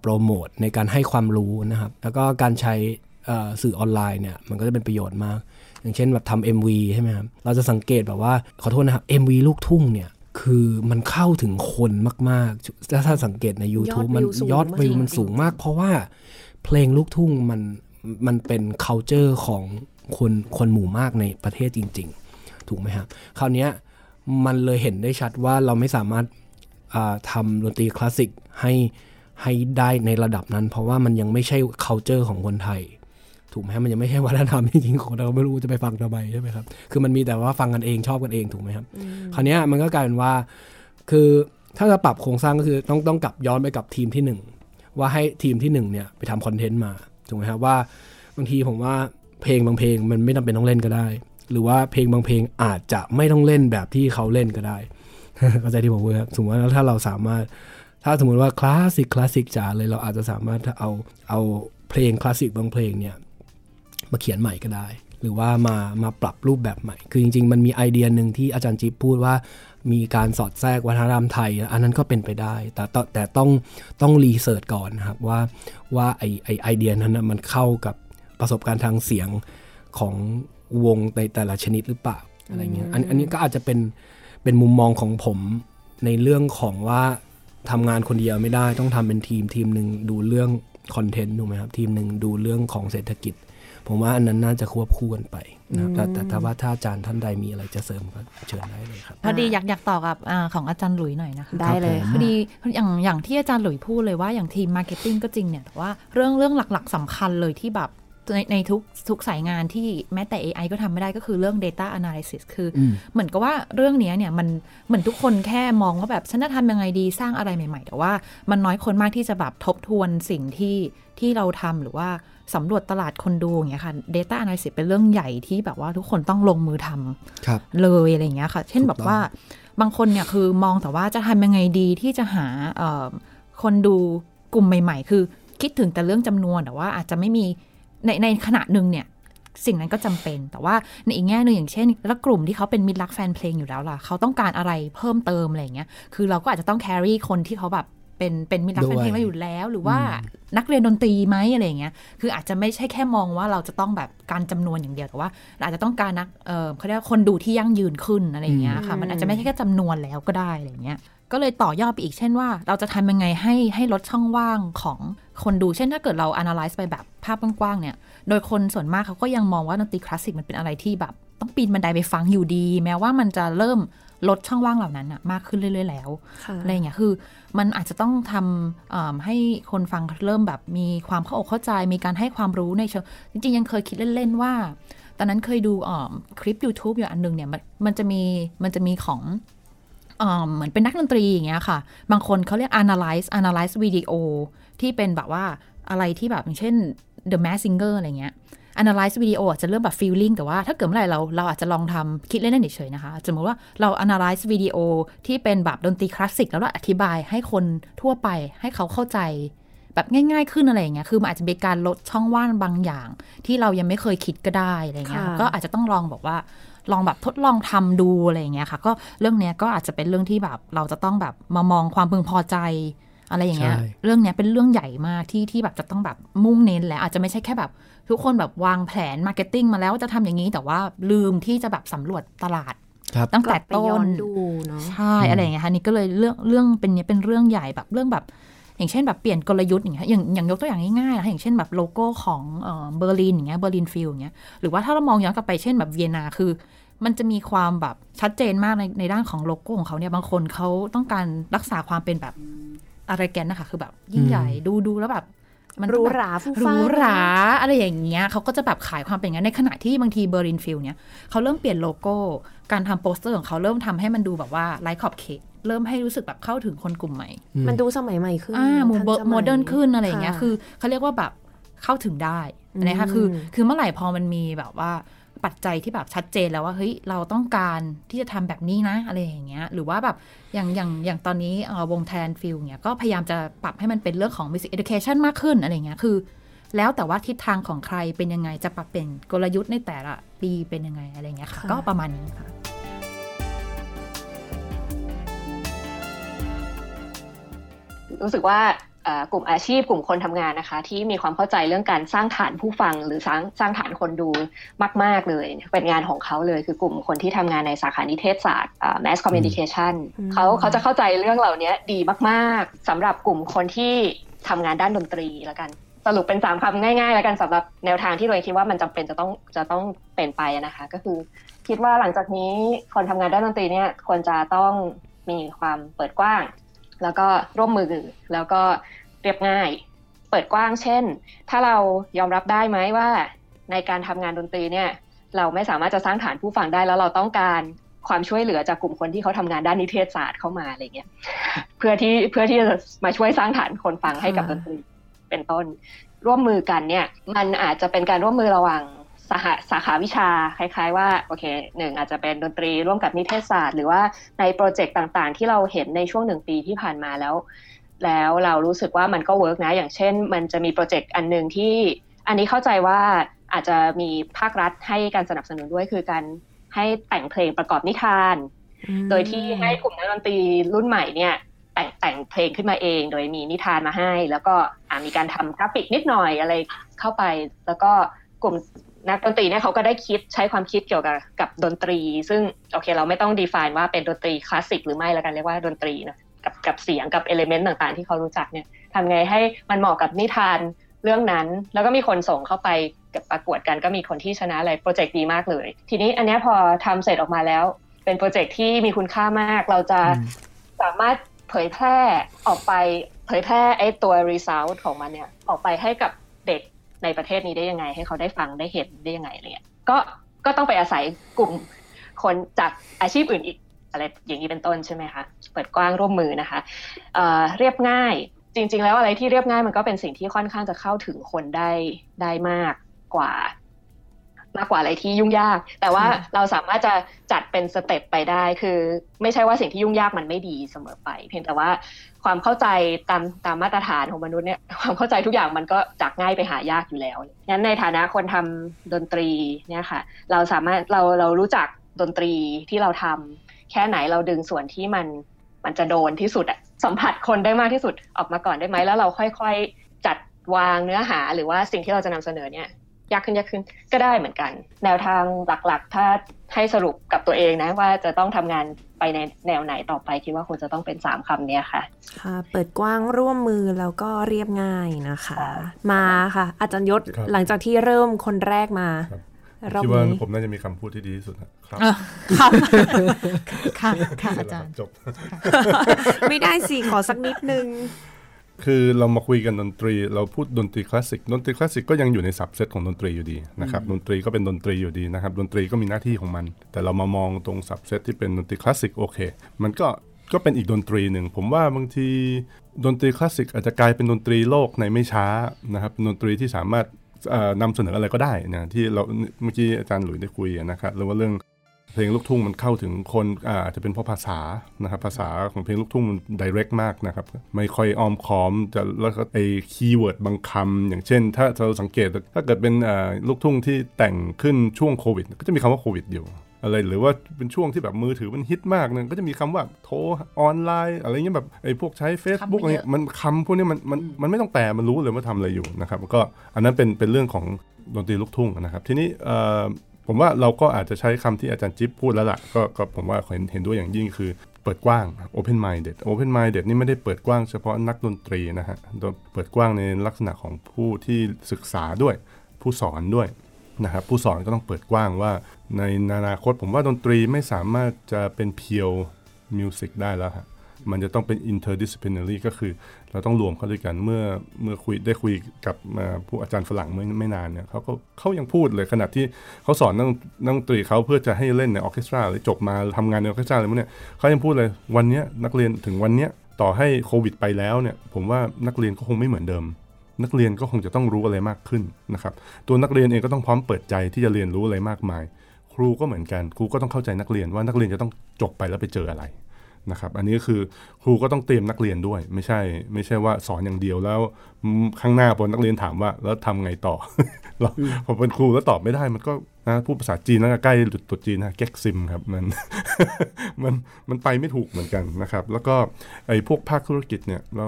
โปรโมทในการให้ความรู้นะครับ แล้วก็การใช้เอ่อสื่อออนไลน์เนี่ยมันก็จะเป็นประโยชน์มาก อย่างเช่นแบบทำ MV ใช่ไหมครับ เราจะสังเกตแบบว่าขอโทษนะครับ MV ลูกทุ่งเนี่ยคือมันเข้าถึงคนมากๆถ้าถ้าสังเกตใน YouTube มันยอดวิวมันสูงมาก เพราะว่าเพลงลูกทุ่งมันมันเป็น c u เจอร์ของคนคนหมู่มากในประเทศจริง ๆ ถูกไหมครับ คราวนี้มันเลยเห็นได้ชัดว่าเราไม่สามารถทำดนตรีคลาสสิกให้ ให้ได้ในระดับนั้น เพราะว่ามันยังไม่ใช่ c u เจอร์ของคนไทย ถูกไหมมันยังไม่ใช่วัฒนธรรมจริงๆของเราไม่รู้จะไปฟังทำไมใช่ไหมครับคือมันมีแต่ว่าฟังกันเองชอบกันเองถูกไหมครับคราวนี้มันก็กลายเป็นว่า คือถ้าจะปรับโครงสร้างก็คือต้องต้องกลับย้อนไปกับทีมที่หนึ่งว่าให้ทีมที่หนึ่งเนี่ยไปทำคอนเทนต์มาถูกไหมครับว่าบางทีผมว่าเพลงบางเพลงมันไม่จาเป็นต้องเล่นก็ได้ หรือว่าเพลงบางเพลงอาจจะไม่ต้องเล่นแบบที่เขาเล่นก็ได้เข้าใจที่ผมพูดครับสมมติว่าถ้าเราสามารถ ถ้าสมมติว่าคลาสสิกคลาสสิกจ๋าเลยเราอาจจะสามารถเอาเอาเพลงคลาสสิกบางเพลงเนี่ยมาเขียนใหม่ก็ได้ หรือว่ามามาปรับรูปแบบใหม่ คือจริง ๆ มันมีไอเดียหนึ่งที่อาจารย์จิ๊บพูดว่ามีการสอดแทรกวัฒนธรรมไทย อันนั้นก็เป็นไปได้ แต่แต่ต้องต้อง research ก่อนนะครับว่าว่าไอไอไอเดียนั้นมันเข้ากับประสบการณ์ทางเสียงของวงในแต่ละชนิดหรือเปล่าอะไรเงี้ยอันอันนี้ก็อาจจะเป็นเป็นมุมมองของผมในเรื่องของว่า ทำงานคนเดียวไม่ได้ต้องทำเป็นทีมทีมหนึ่งดูเรื่องคอนเทนต์ถูกไหมครับ ทีมหนึ่งดูเรื่องของเศรษฐกิจ ผมว่าอันนั้นน่าจะควบคู่กันไปนะแต่แต่ถ้าว่าถ้าอาจารย์ท่านใดมีอะไรจะเสริมก็เชิญได้เลยครับ พอดีอยากอยากต่อกับอของอาจารย์หลุยหน่อยนะคะได้เลยพอดีอย่างอย่างที่อาจารย์หลุยพูดเลยว่าอย่างทีม marketing ก็จริงเนี่ยแต่ว่าเรื่องเรื่องหลักๆสำคัญเลยที่แบบ ในในทุกทุกสายงานที่แม้แต่ AI ก็ทำไม่ได้ก็คือเรื่อง data analysis คือเหมือนกับว่าเรื่องนี้เนี่ยมันเหมือนทุกคนแค่มองว่าแบบ ฉันจะทำยังไงดีสร้างอะไรใหม่ ๆ แต่ว่ามันน้อยคนมากที่จะแบบทบทวนสิ่งที่ที่เราทำหรือว่าสำรวจตลาดคนดูอย่างเงี้ยค่ะ data analysis เป็นเรื่องใหญ่ที่แบบว่าทุกคนต้องลงมือทำเลยอะไรเงี้ยค่ะ เช่นแบบว่าบางคนเนี่ยคือมองแต่ว่าจะทำยังไงดีที่จะหาคนดูกลุ่มใหม่ ๆ คือคิดถึงแต่เรื่องจำนวนแต่ว่าอาจจะไม่มี ในในขณะหนึ่งเนี่ยสิ่งนั้นก็จำเป็น แต่ว่าในอีกแง่หนึ่งอย่างเช่น แล้วกลุ่มที่เขาเป็นมิตรรักแฟนเพลงอยู่แล้วล่ะ เขาต้องการอะไรเพิ่มเติมอะไรเงี้ย คือเราก็อาจจะต้องแครี่คนที่เขาแบบเป็นเป็นมิตรรักแฟนเพลงมาอยู่แล้ว หรือว่านักเรียนดนตรีไหมอะไรเงี้ย คืออาจจะไม่ใช่แค่มองว่าเราจะต้องแบบการจำนวนอย่างเดียว แต่ว่าเราอาจจะต้องการนักเออเขาเรียกคนดูที่ยั่งยืนขึ้นอะไรเงี้ยค่ะ มันอาจจะไม่ใช่แค่จำนวนแล้วก็ได้อะไรเงี้ย ก็เลยต่อยอดไปอีกเช่นว่า เราจะทำยังไงให้ให้ลดช่องว่างของคนดู เช่นถ้าเกิดเรา analyze ไปแบบภาพกว้างๆเนี่ย โดยคนส่วนมากเขาก็ยังมองว่าดนตรีคลาสสิกมันเป็นอะไรที่แบบ ต้องปีนบันไดไปฟังอยู่ดี แม้ว่ามันจะเริ่มลดช่องว่างเหล่านั้นอะมากขึ้นเรื่อย ๆ แล้วอะไรเงี้ยคือ มันอาจจะต้องทำให้คนฟังเริ่มแบบมีความเข้าอกเข้าใจ มีการให้ความรู้ในเชิงจริง ๆ ยังเคยคิดเล่น ๆ ว่า ตอนนั้นเคยดูคลิป YouTube อยู่อันนึงเนี่ยมันมันจะมีมันจะมีของ เหมือนเป็นนักดนตรีอย่างเงี้ยค่ะ บางคนเขาเรียก analyze analyze video ที่เป็นแบบว่าอะไรที่แบบอย่างเช่น The Mask Singer อะไรเงี้ย analyze วิดีโอจะเริ่มแบบ feeling แต่ว่าถ้าเกิดเมื่อไหร่เราเราอาจจะลองทำคิดเล่นๆเฉยๆนะคะ สมมติว่าเรา analyze วิดีโอที่เป็นแบบดนตรีคลาสสิกแล้วเราอธิบายให้คนทั่วไปให้เขาเข้าใจแบบง่ายๆขึ้นอะไรอย่างเงี้ย คือมันอาจจะเป็นการลดช่องว่างบางอย่าง ที่เรายังไม่เคยคิดก็ได้อะไรเงี้ย ก็อาจจะต้องลองบอกว่า ลองแบบทดลองทำดูอะไรอย่างเงี้ยค่ะ ก็เรื่องเนี้ยก็อาจจะเป็นเรื่องที่แบบเราจะต้องแบบมามองความพึงพอใจอะไรอย่างเงี้ย เรื่องเนี้ยเป็นเรื่องใหญ่มากที่ที่แบบจะต้องแบบมุ่งเน้นแหละอาจจะไม่ใช่แค่แบบ ทุกคนแบบวางแผน marketing มาแล้วจะทำอย่างนี้แต่ว่าลืมที่จะแบบสำรวจตลาดตั้งแต่ต้นดูเนาะใช่อะไรอย่างเงี้ยค่ะนี่ก็เลยเรื่องเรื่องเป็นเนี้ยเป็นเรื่องใหญ่แบบเรื่องแบบ อย่างเช่นแบบเปลี่ยนกลยุทธ์อย่างเงี้ยอย่างอย่างยกตัวอย่างง่ายๆนะอย่างเช่นแบบโลโก้ของเบอร์ลินอย่างเงี้ย Berlin Phil อย่างเงี้ยหรือว่าถ้าเรามองย้อนกลับไปเช่นแบบเวียนาคือ มันจะมีความแบบชัดเจนมากในในด้านของโลโก้ของเขาเนี่ยบางคนเขาต้องการรักษาความเป็นแบบอลังการนะคะคือแบบยิ่งใหญ่ดูดูแล้วแบบมันหรูหราฟู่ฟ่าหรูหราอะไรอย่างเงี้ยเขาก็จะแบบขายความเป็นอย่างนั้นในขณะที่บางที Berlin Phil เนี่ยเขาเริ่มเปลี่ยนโลโก้ การทำโปสเตอร์ของเขาเริ่มทำให้มันดูแบบว่าไร้ขอบเขต เริ่มให้รู้สึกแบบเข้าถึงคนกลุ่มใหม่ มันดูสมัยใหม่ขึ้นอ่า modern ขึ้นอะไรอย่างเงี้ย คือเขาเรียกว่าแบบเข้าถึงได้นะคะคือ คือเมื่อไหร่พอมันมีแบบว่าปัจจัยที่แบบชัดเจนแล้วว่าเฮ้ยเราต้องการที่จะทำแบบนี้นะอะไรอย่างเงี้ย หรือว่าแบบอย่างอย่างอย่างตอนนี้วง Thai Phil เนี่ยก็พยายามจะปรับให้มันเป็นเรื่องของ music education มากขึ้นอะไรเงี้ยคือ แล้วแต่ว่าทิศทางของใครเป็นยังไงจะปรับเป็นกลยุทธ์ในแต่ละปีเป็นยังไงอะไรเงี้ยค่ะ ก็ประมาณนี้ค่ะ รู้สึกว่ากลุ่มอาชีพกลุ่มคนทำงานนะคะ ที่มีความเข้าใจเรื่องการสร้างฐานผู้ฟัง หรือสร้างสร้างฐานคนดูมาก ๆ เลย เป็นงานของเขาเลยคือกลุ่มคนที่ทำงานในสาขานิเทศศาสตร์ mass communication เขาเขาจะเข้าใจเรื่องเหล่านี้ดีมากๆสำหรับกลุ่มคนที่ทำงานด้านดนตรีแล้วกัน สรุปเป็นสามคำง่ายๆ แล้วกันสำหรับแนวทางที่เราคิดว่ามันจำเป็นจะต้องจะต้องเป็นไปนะคะ ก็คือ คิดว่าหลังจากนี้คนทำงานด้านดนตรีเนี่ยควรจะต้องมีความเปิดกว้าง แล้วก็ร่วมมือแล้วก็เรียบง่าย เปิดกว้างเช่น ถ้าเรายอมรับได้ไหมว่า ในการทำงานดนตรีเนี่ยเราไม่สามารถจะสร้างฐานผู้ฟังได้แล้วเราต้องการความช่วยเหลือจากกลุ่มคนที่เขาทำงานด้านนิเทศศาสตร์เข้ามาอะไรเงี้ยเพื่อที่เพื่อที่จะมาช่วยสร้างฐานคนฟังให้กับดนตรีเป็นต้น ร่วมมือกันเนี่ย มันอาจจะเป็นการร่วมมือระหว่าง สาขาสาขาวิชาคล้าย ๆ ว่าโอเคหนึ่งอาจจะเป็นดนตรีร่วมกับนิเทศศาสตร์ หรือว่าในโปรเจกต์ต่างๆ ที่เราเห็นในช่วงหนึ่งปีที่ผ่านมาแล้ว แล้วเรารู้สึกว่ามันก็ work นะ อย่างเช่น มันจะมีโปรเจกต์อันหนึ่งที่อันนี้เข้าใจว่าอาจจะมีภาครัฐให้การสนับสนุนด้วยคือการให้แต่งเพลงประกอบนิทาน โดยที่ให้กลุ่มนักดนตรีรุ่นใหม่เนี่ยแต่งแต่งเพลงขึ้นมาเอง โดยมีนิทานมาให้ แล้วก็มีการทำกราฟิกนิดหน่อยอะไรเข้าไป แล้วก็กลุ่ม นักดนตรีเนี่ยเขาก็ได้คิดใช้ความคิดเกี่ยวกับกับดนตรี ซึ่งโอเค เราไม่ต้อง define ว่าเป็นดนตรีคลาสสิกหรือไม่แล้วกันเรียกว่าดนตรีนะกับกับเสียงกับ element ต่างๆ ที่เขารู้จักเนี่ยทำไงให้มันเหมาะกับนิทานเรื่องนั้น แล้วก็มีคนส่งเข้าไปกับประกวดกันก็มีคนที่ชนะอะไรโปรเจกต์ดีมากเลย ทีนี้อันนี้พอทำเสร็จออกมาแล้ว เป็นโปรเจกต์ที่มีคุณค่ามาก เราจะสามารถเผยแพร่ออกไปเผยแพร่ไอ้ตัว result ของมันเนี่ยออกไปให้กับเด็ก ในประเทศนี้ได้ยังไง ให้เขาได้ฟังได้เห็นได้ยังไงอะไรเงี้ยก็ก็ต้องไปอาศัยกลุ่มคนจากอาชีพอื่นอีกอะไรอย่างนี้เป็นต้นใช่ไหมคะเปิดกว้างร่วมมือนะคะเเรียบง่ายจริง ๆ แล้วอะไรที่เรียบง่ายมันก็เป็นสิ่งที่ค่อนข้างจะเข้าถึงคนได้ได้มากกว่า มากกว่าอะไรที่ยุ่งยาก แต่ว่าเราสามารถจะจัดเป็นสเต็ปไปได้ คือไม่ใช่ว่าสิ่งที่ยุ่งยากมันไม่ดีเสมอไป เพียงแต่ว่าความเข้าใจตามตามมาตรฐานของมนุษย์เนี่ยความเข้าใจทุกอย่างมันก็จากง่ายไปหายากอยู่แล้วงั้นในฐานะคนทำดนตรีเนี่ยค่ะ เราสามารถเราเรารู้จักดนตรีที่เราทำแค่ไหนเราดึงส่วนที่มันมันจะโดนที่สุดอะสัมผัสคนได้มากที่สุดออกมาก่อนได้ไหมแล้วเราค่อยๆจัดวางเนื้อหาหรือว่าสิ่งที่เราจะนำเสนอเนี่ย ยากขึ้นยากขึ้นก็ได้เหมือนกัน แนวทางหลักๆ ถ้าให้สรุปกับตัวเองนะ ว่าจะต้องทำงานไปในแนวไหนต่อไปคิดว่าควรจะต้องเป็นสามคำนี้ค่ะ ค่ะ เปิดกว้างร่วมมือแล้วก็เรียบง่ายนะคะ มาค่ะ อาจารย์ยศหลังจากที่เริ่มคนแรกมาคิดว่าผมน่าจะมีคำพูดที่ดีที่สุดครับครับค่ะค่ะอาจารย์จบ ไม่ได้สิขอสักนิดนึง คือเรามาคุยกันดนตรี เราพูดดนตรีคลาสสิกดนตรีคลาสสิกก็ยังอยู่ในสับเซตของดนตรีอยู่ดีนะครับดนตรีก็เป็นดนตรีอยู่ดีนะครับดนตรีก็มีหน้าที่ของมัน แต่เรามามองตรง subset ที่เป็นดนตรีคลาสสิกโอเค มันก็ก็เป็นอีกดนตรีหนึ่ง ผมว่าบางทีดนตรีคลาสสิกอาจจะกลายเป็นดนตรีโลกในไม่ช้านะครับดนตรีที่สามารถนำเสนออะไรก็ได้นะที่เราเมื่อกี้อาจารย์หลุยได้คุยนะครับหรือว่าเรื่อง เพลงลูกทุ่งมันเข้าถึงคนอาจจะเป็นเพราะภาษานะครับภาษาของเพลงลูกทุ่งมัน direct มากนะครับไม่ค่อยอ้อมค้อมจะแล้วก็ไอ keyword บางคำอย่างเช่น ถ้าเราสังเกตถ้าเกิดเป็นลูกทุ่งที่แต่งขึ้นช่วงโควิด ก็จะมีคำว่าโควิดอยู่อะไรหรือว่าเป็นช่วงที่แบบมือถือมันฮิตมากเนี่ยก็จะมีคำว่าโทรออนไลน์ อะไรเงี้ยแบบไอ้พวกใช้ Facebook อะไรมันคำพวกนี้มันมันมันไม่ต้องแปลมันรู้เลยว่าทำอะไรอยู่นะครับก็อันนั้นเป็นเป็นเรื่องของดนตรีลูกทุ่งนะครับ ทีนี้ ผมว่าเราก็อาจจะใช้คำที่อาจารย์จิ๊บพูดแล้วล่ะก็ก็ผมว่าเห็นเห็นด้วยอย่างยิ่งคือเปิดกว้าง open minded open minded นี่ไม่ได้เปิดกว้างเฉพาะนักดนตรีนะฮะเปิดกว้างในลักษณะของผู้ที่ศึกษาด้วย ผู้สอนด้วยนะครับผู้สอนก็ต้องเปิดกว้างว่า ในอนาคตผมว่าดนตรีไม่สามารถจะเป็นเพียวมิวสิกได้แล้วฮะมันจะต้องเป็น interdisciplinary ก็คือ เราต้องรวมเข้าด้วยกันเมื่อเมื่อคุยได้คุยกับผู้อาจารย์ฝรั่งเมื่อไม่นานเนี่ยเขาก็เขายังพูดเลยขณะที่เขาสอนนักนักดนตรีเขาเพื่อจะให้เล่นในออเคสตราหรือจบมาทำงานในออเคสตราอะไรพวกเนี้ยเขายังพูดเลยวันนี้นักเรียนถึงวันนี้ต่อให้โควิดไปแล้วเนี่ยผมว่านักเรียนก็คงไม่เหมือนเดิม นักเรียนก็คงจะต้องรู้อะไรมากขึ้นนะครับตัวนักเรียนเองก็ต้องพร้อมเปิดใจที่จะเรียนรู้อะไรมากมาย ครูก็เหมือนกันครูก็ต้องเข้าใจนักเรียนว่านักเรียนจะต้องจบไปแล้วไปเจออะไร นะครับอันนี้คือครูก็ต้องเตรียมนักเรียนด้วย ไม่ใช่ ไม่ใช่ว่าสอนอย่างเดียวแล้วข้างหน้าพอนักเรียนถามว่า แล้วทำไงต่อเราผมเป็นครูแล้วตอบไม่ได้มันก็นะพูดภาษาจีนแล้วก็ใกล้หลุดตัวจีนนะแก๊กซิมครับมันมันมันไปไม่ถูกเหมือนกันนะครับ แล้วก็ไอ้พวกภาคธุรกิจเนี่ยเรา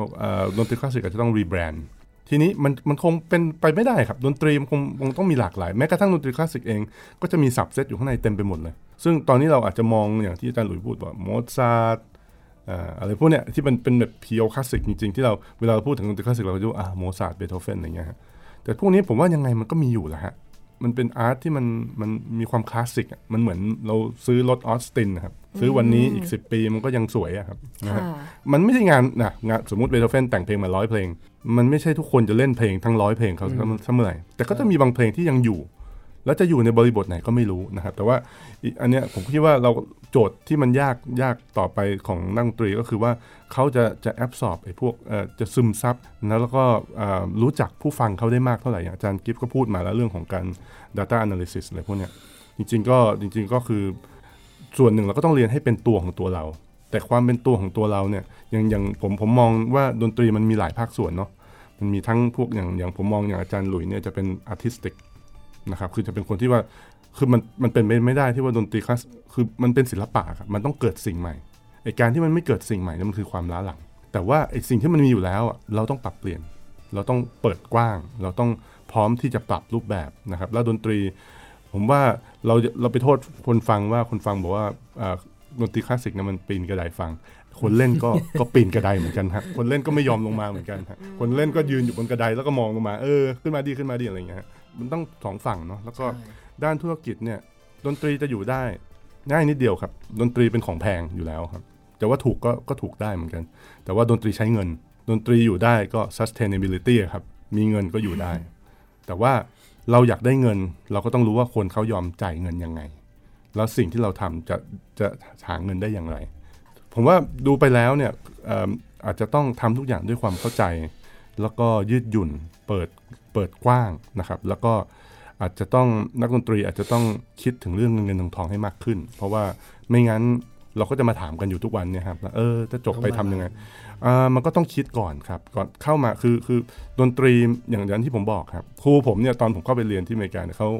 ดนตรีคลาสสิกอาจจะต้อง rebrand ทีนี้มันมันคงเป็นไปไม่ได้ครับ ดนตรีมันคงคงต้องมีหลากหลาย แม้กระทั่งดนตรีคลาสสิกเอง ก็จะมี subset อยู่ข้างในเต็มไปหมดเลย ซึ่งตอนนี้เราอาจจะมองอย่างที่อาจารย์หลุยพูดว่าโมซาร์ทอะไรพวกเนี้ยที่มันเป็นแบบ pure classic จริง ๆ ที่เราเวลาเราพูดถึงดนตรีคลาสสิกเราก็จะอ่าโมซาร์ทเบโธเฟนอะไรเงี้ยแต่พวกนี้ผมว่ายังไงมันก็มีอยู่แหละฮะมันเป็น art ที่มันมันมีความคลาสสิกมันเหมือนเราซื้อรถออสตินนะครับซื้อวันนี้อีก 10 ปีมันก็ยังสวยอะครับนะฮะมันไม่ใช่งานนะงานสมมติเบโธเฟนแต่งเพลงมาร้อยเพลง มันไม่ใช่ทุกคนจะเล่นเพลงทั้งร้อยเพลงเขาเสมอไหร่แต่ก็จะมีบางเพลงที่ยังอยู่ แล้วจะอยู่ในบริบทไหนก็ไม่รู้นะครับ แต่ว่าอันเนี้ยผมคิดว่าเราโจทย์ที่มันยากยากต่อไปของนักดนตรีก็คือว่าเขาจะจะแอบสอบไอ้พวกจะซึมซับนะแล้วก็รู้จักผู้ฟังเขาได้มากเท่าไหร่อาจารย์กิฟก็พูดมาแล้วเรื่องของการ data analysis อะไรพวกเนี้ยจริงๆก็จริง ๆก็คือส่วนหนึ่งเราก็ต้องเรียนให้เป็นตัวของตัวเรา แต่ความเป็นตัวของตัวเราเนี่ยอย่างอย่างผมผมมองว่าดนตรีมันมีหลายภาคส่วนเนาะมันมีทั้งพวกอย่างอย่างผมมองอย่างอาจารย์หลุยเนี่ยจะเป็น artistic นะครับคือจะเป็นคนที่ว่าคือมันมันเป็นไม่ได้ที่ว่าดนตรีคลาสคือมันเป็นศิลปะครับมันต้องเกิดสิ่งใหม่ไอการที่มันไม่เกิดสิ่งใหม่นั่นมันคือความล้าหลัง แต่ว่าไอสิ่งที่มันมีอยู่แล้วเราต้องปรับเปลี่ยน เราต้องเปิดกว้าง เราต้องพร้อมที่จะปรับรูปแบบนะครับ แล้วดนตรี ผมว่าเราเราไปโทษคนฟังว่าคนฟังบอกว่า ดนตรีคลาสสิกนะมันปีนกระไดฟัง คนเล่นก็ก็ปีนกระไดเหมือนกันครับคนเล่นก็ไม่ยอมลงมาเหมือนกันครับคนเล่นก็ยืนอยู่บนกระไดแล้วก็มองลงมาเออขึ้นมาดีขึ้นมาดีอะไรเงี้ยมันต้องสองฝั่งเนาะแล้วก็ด้านธุรกิจเนี่ยดนตรีจะอยู่ได้ง่ายนิดเดียวครับ ดนตรีเป็นของแพงอยู่แล้วครับ แต่ว่าถูกก็ก็ถูกได้เหมือนกัน แต่ว่าดนตรีใช้เงิน ดนตรีอยู่ได้ก็ sustainability ครับ มีเงินก็อยู่ได้ แต่ว่าเราอยากได้เงิน เราก็ต้องรู้ว่าคนเขายอมจ่ายเงินยังไง แล้วสิ่งที่เราทำจะจะหาเงินได้อย่างไร ผมว่าดูไปแล้วเนี่ยอาจจะต้องทำทุกอย่างด้วยความเข้าใจ แล้วก็ยืดหยุ่นเปิดเปิดกว้างนะครับ แล้วก็อาจจะต้องนักดนตรีอาจจะต้องคิดถึงเรื่องเงินเงินทองทองให้มากขึ้น เพราะว่าไม่งั้นเราก็จะมาถามกันอยู่ทุกวันเนี่ยครับเออจะจบไปทํำยังไงอ่ามันก็ต้องคิดก่อนครับก่อนเข้ามาคือคือดนตรีอย่างนั้นที่ผมบอกครับครูผมเนี่ยตอนผมเข้าไปเรียนที่อเมริกาเนี่ยเขา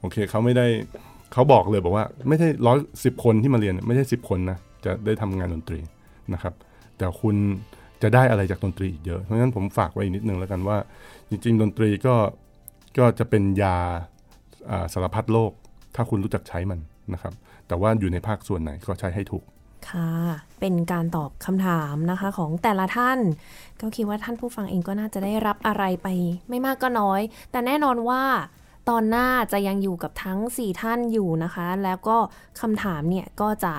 โอเคเขาไม่ได้ เขาบอกเลยบอกว่าไม่ใช่ร้อยสิบคนที่มาเรียนไม่ใช่สิบคนนะจะได้ทำงานดนตรีนะครับ แต่คุณจะได้อะไรจากดนตรีอีกเยอะ เพราะฉะนั้นผมฝากไว้อีกนิดนึงแล้วกันว่า จริง ๆ ดนตรีก็ก็จะเป็นยาสารพัดโลกถ้าคุณรู้จักใช้มันนะครับ แต่ว่าอยู่ในภาคส่วนไหนก็ใช้ให้ถูก ค่ะ เป็นการตอบคำถามนะคะของแต่ละท่าน ก็คิดว่าท่านผู้ฟังเองก็น่าจะได้รับอะไรไปไม่มากก็น้อย แต่แน่นอนว่า ตอนหน้าจะยังอยู่กับทั้ง 4 ท่านอยู่นะคะ แล้วก็คำถามเนี่ยก็จะ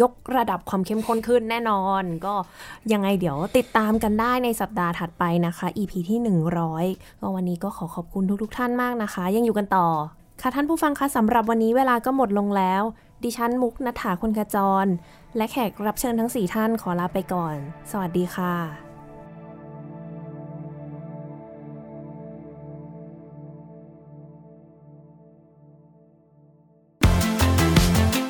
ยกระดับความเข้มข้นขึ้นแน่นอน ก็ยังไงเดี๋ยวติดตามกันได้ในสัปดาห์ถัดไปนะคะ EP ที่ 100 ก็วันนี้ก็ขอขอบคุณทุกๆทท่านมากนะคะ ยังอยู่กันต่อ ค่ะท่านผู้ฟังคะสำหรับวันนี้เวลาก็หมดลงแล้ว ดิฉันมุกนัฐาคนกระจร และแขกรับเชิญทั้ง 4 ท่านขอลาไปก่อน สวัสดีค่ะ